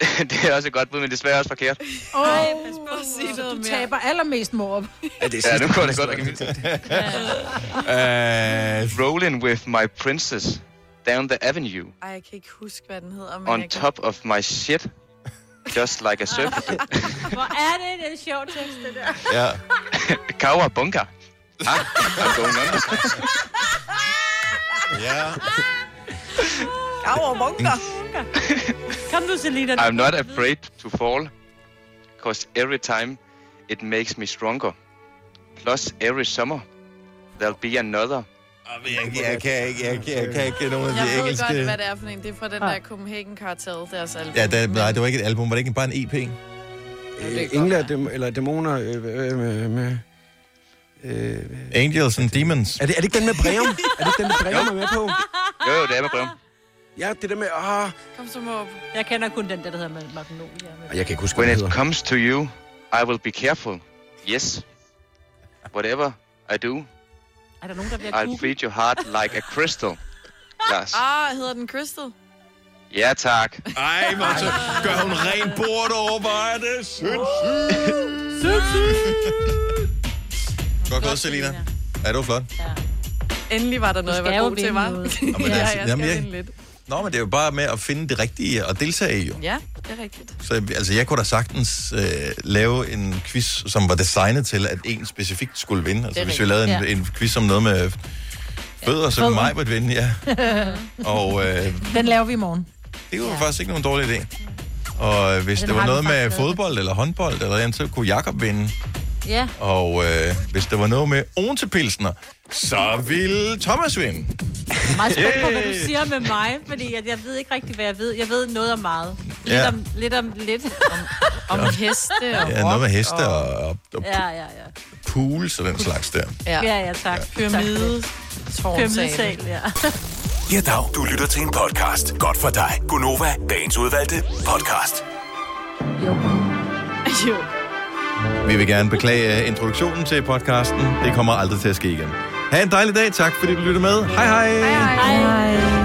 det er også et godt bud, men desværre også forkert. Åh, Ej, pas på at sige noget du taber allermest mor. Ja, det er Ja, nu går det godt nok i mit. Uh, Rolling with my princess down the avenue. Ej, jeg kan ikke huske, hvad den hedder, men On kan... top of my shit. Just like a surfer. Hvor er det, det er en sjov tekst, det der. ja. Kawabunga. Ah, I'm going on. Ja. Bunker. Kom nu, Selina. I'm not afraid to fall. Cause every time it makes me stronger. Plus every summer there'll be another. Jeg, jeg, kan ikke, jeg, kan- jeg kan ikke nogen af Jeg de ved engelske... godt, hvad det er for en. Det er fra den der Copenhagen Cartel, deres album. Ja, det, nej, det var ikke et album. Var det ikke bare en EP? Øh, Engle er dem, eller dæmoner øh, øh, med... med øh, Angels and Demons. er, det, er det ikke den med Breum? er det ikke den med Breum er med på? Jo, jo, det er med brev. Ja, det der med... Ah, Kom så op. Jeg kender kun den der, der hedder Magnolia. jeg kan ikke huske, When it comes to you, I will be careful. Yes. Whatever I do, Er der nogen, der bliver I'll treat your heart like a crystal. Lars. Ah, hedder den Crystal? Ja, tak. Ej, hvor så gør hun rent bord over, hvor er det sindssygt. Godt gået, Selina. Er du flot? Endelig var der noget, jeg var god til, var. Jamen, ja, altså, jeg jamen, skal jeg- vinde lidt. Nå, men det er jo bare med at finde det rigtige og deltage i, jo. Ja, det er rigtigt. Så altså, jeg kunne da sagtens øh, lave en quiz, som var designet til, at en specifikt skulle vinde. Altså, er hvis vi rigtigt. lavede en, Ja. en quiz om noget med fødder, så Fødder. mig vinde, ja. Og øh, Den laver vi i morgen. det var ja. faktisk ikke nogen dårlig idé. Og øh, hvis Den det var vi noget med fodbold eller håndbold, eller andet, så kunne Jakob vinde. Ja. Og øh, hvis der var noget med Ontepilsner, så ville Thomas vinde. Meget spændt på, hvad du siger med mig, fordi jeg, jeg ved ikke rigtig, hvad jeg ved. Jeg ved noget om meget. Lidt Ja. om lidt. Om, lidt. Om heste og Ja, noget med heste og, og, og ja, ja, ja. pools og den slags der. Ja. Ja, ja, tak. Pyramide. Pyramidesal, ja. Ja, dag. Du lytter til en podcast. Godt for dig. Gunova, dagens udvalgte podcast. Jo. Vi vil gerne beklage introduktionen til podcasten. Det kommer aldrig til at ske igen. Ha' en dejlig dag. Tak fordi du lyttede med. Hej hej. Hej, hej. Hej.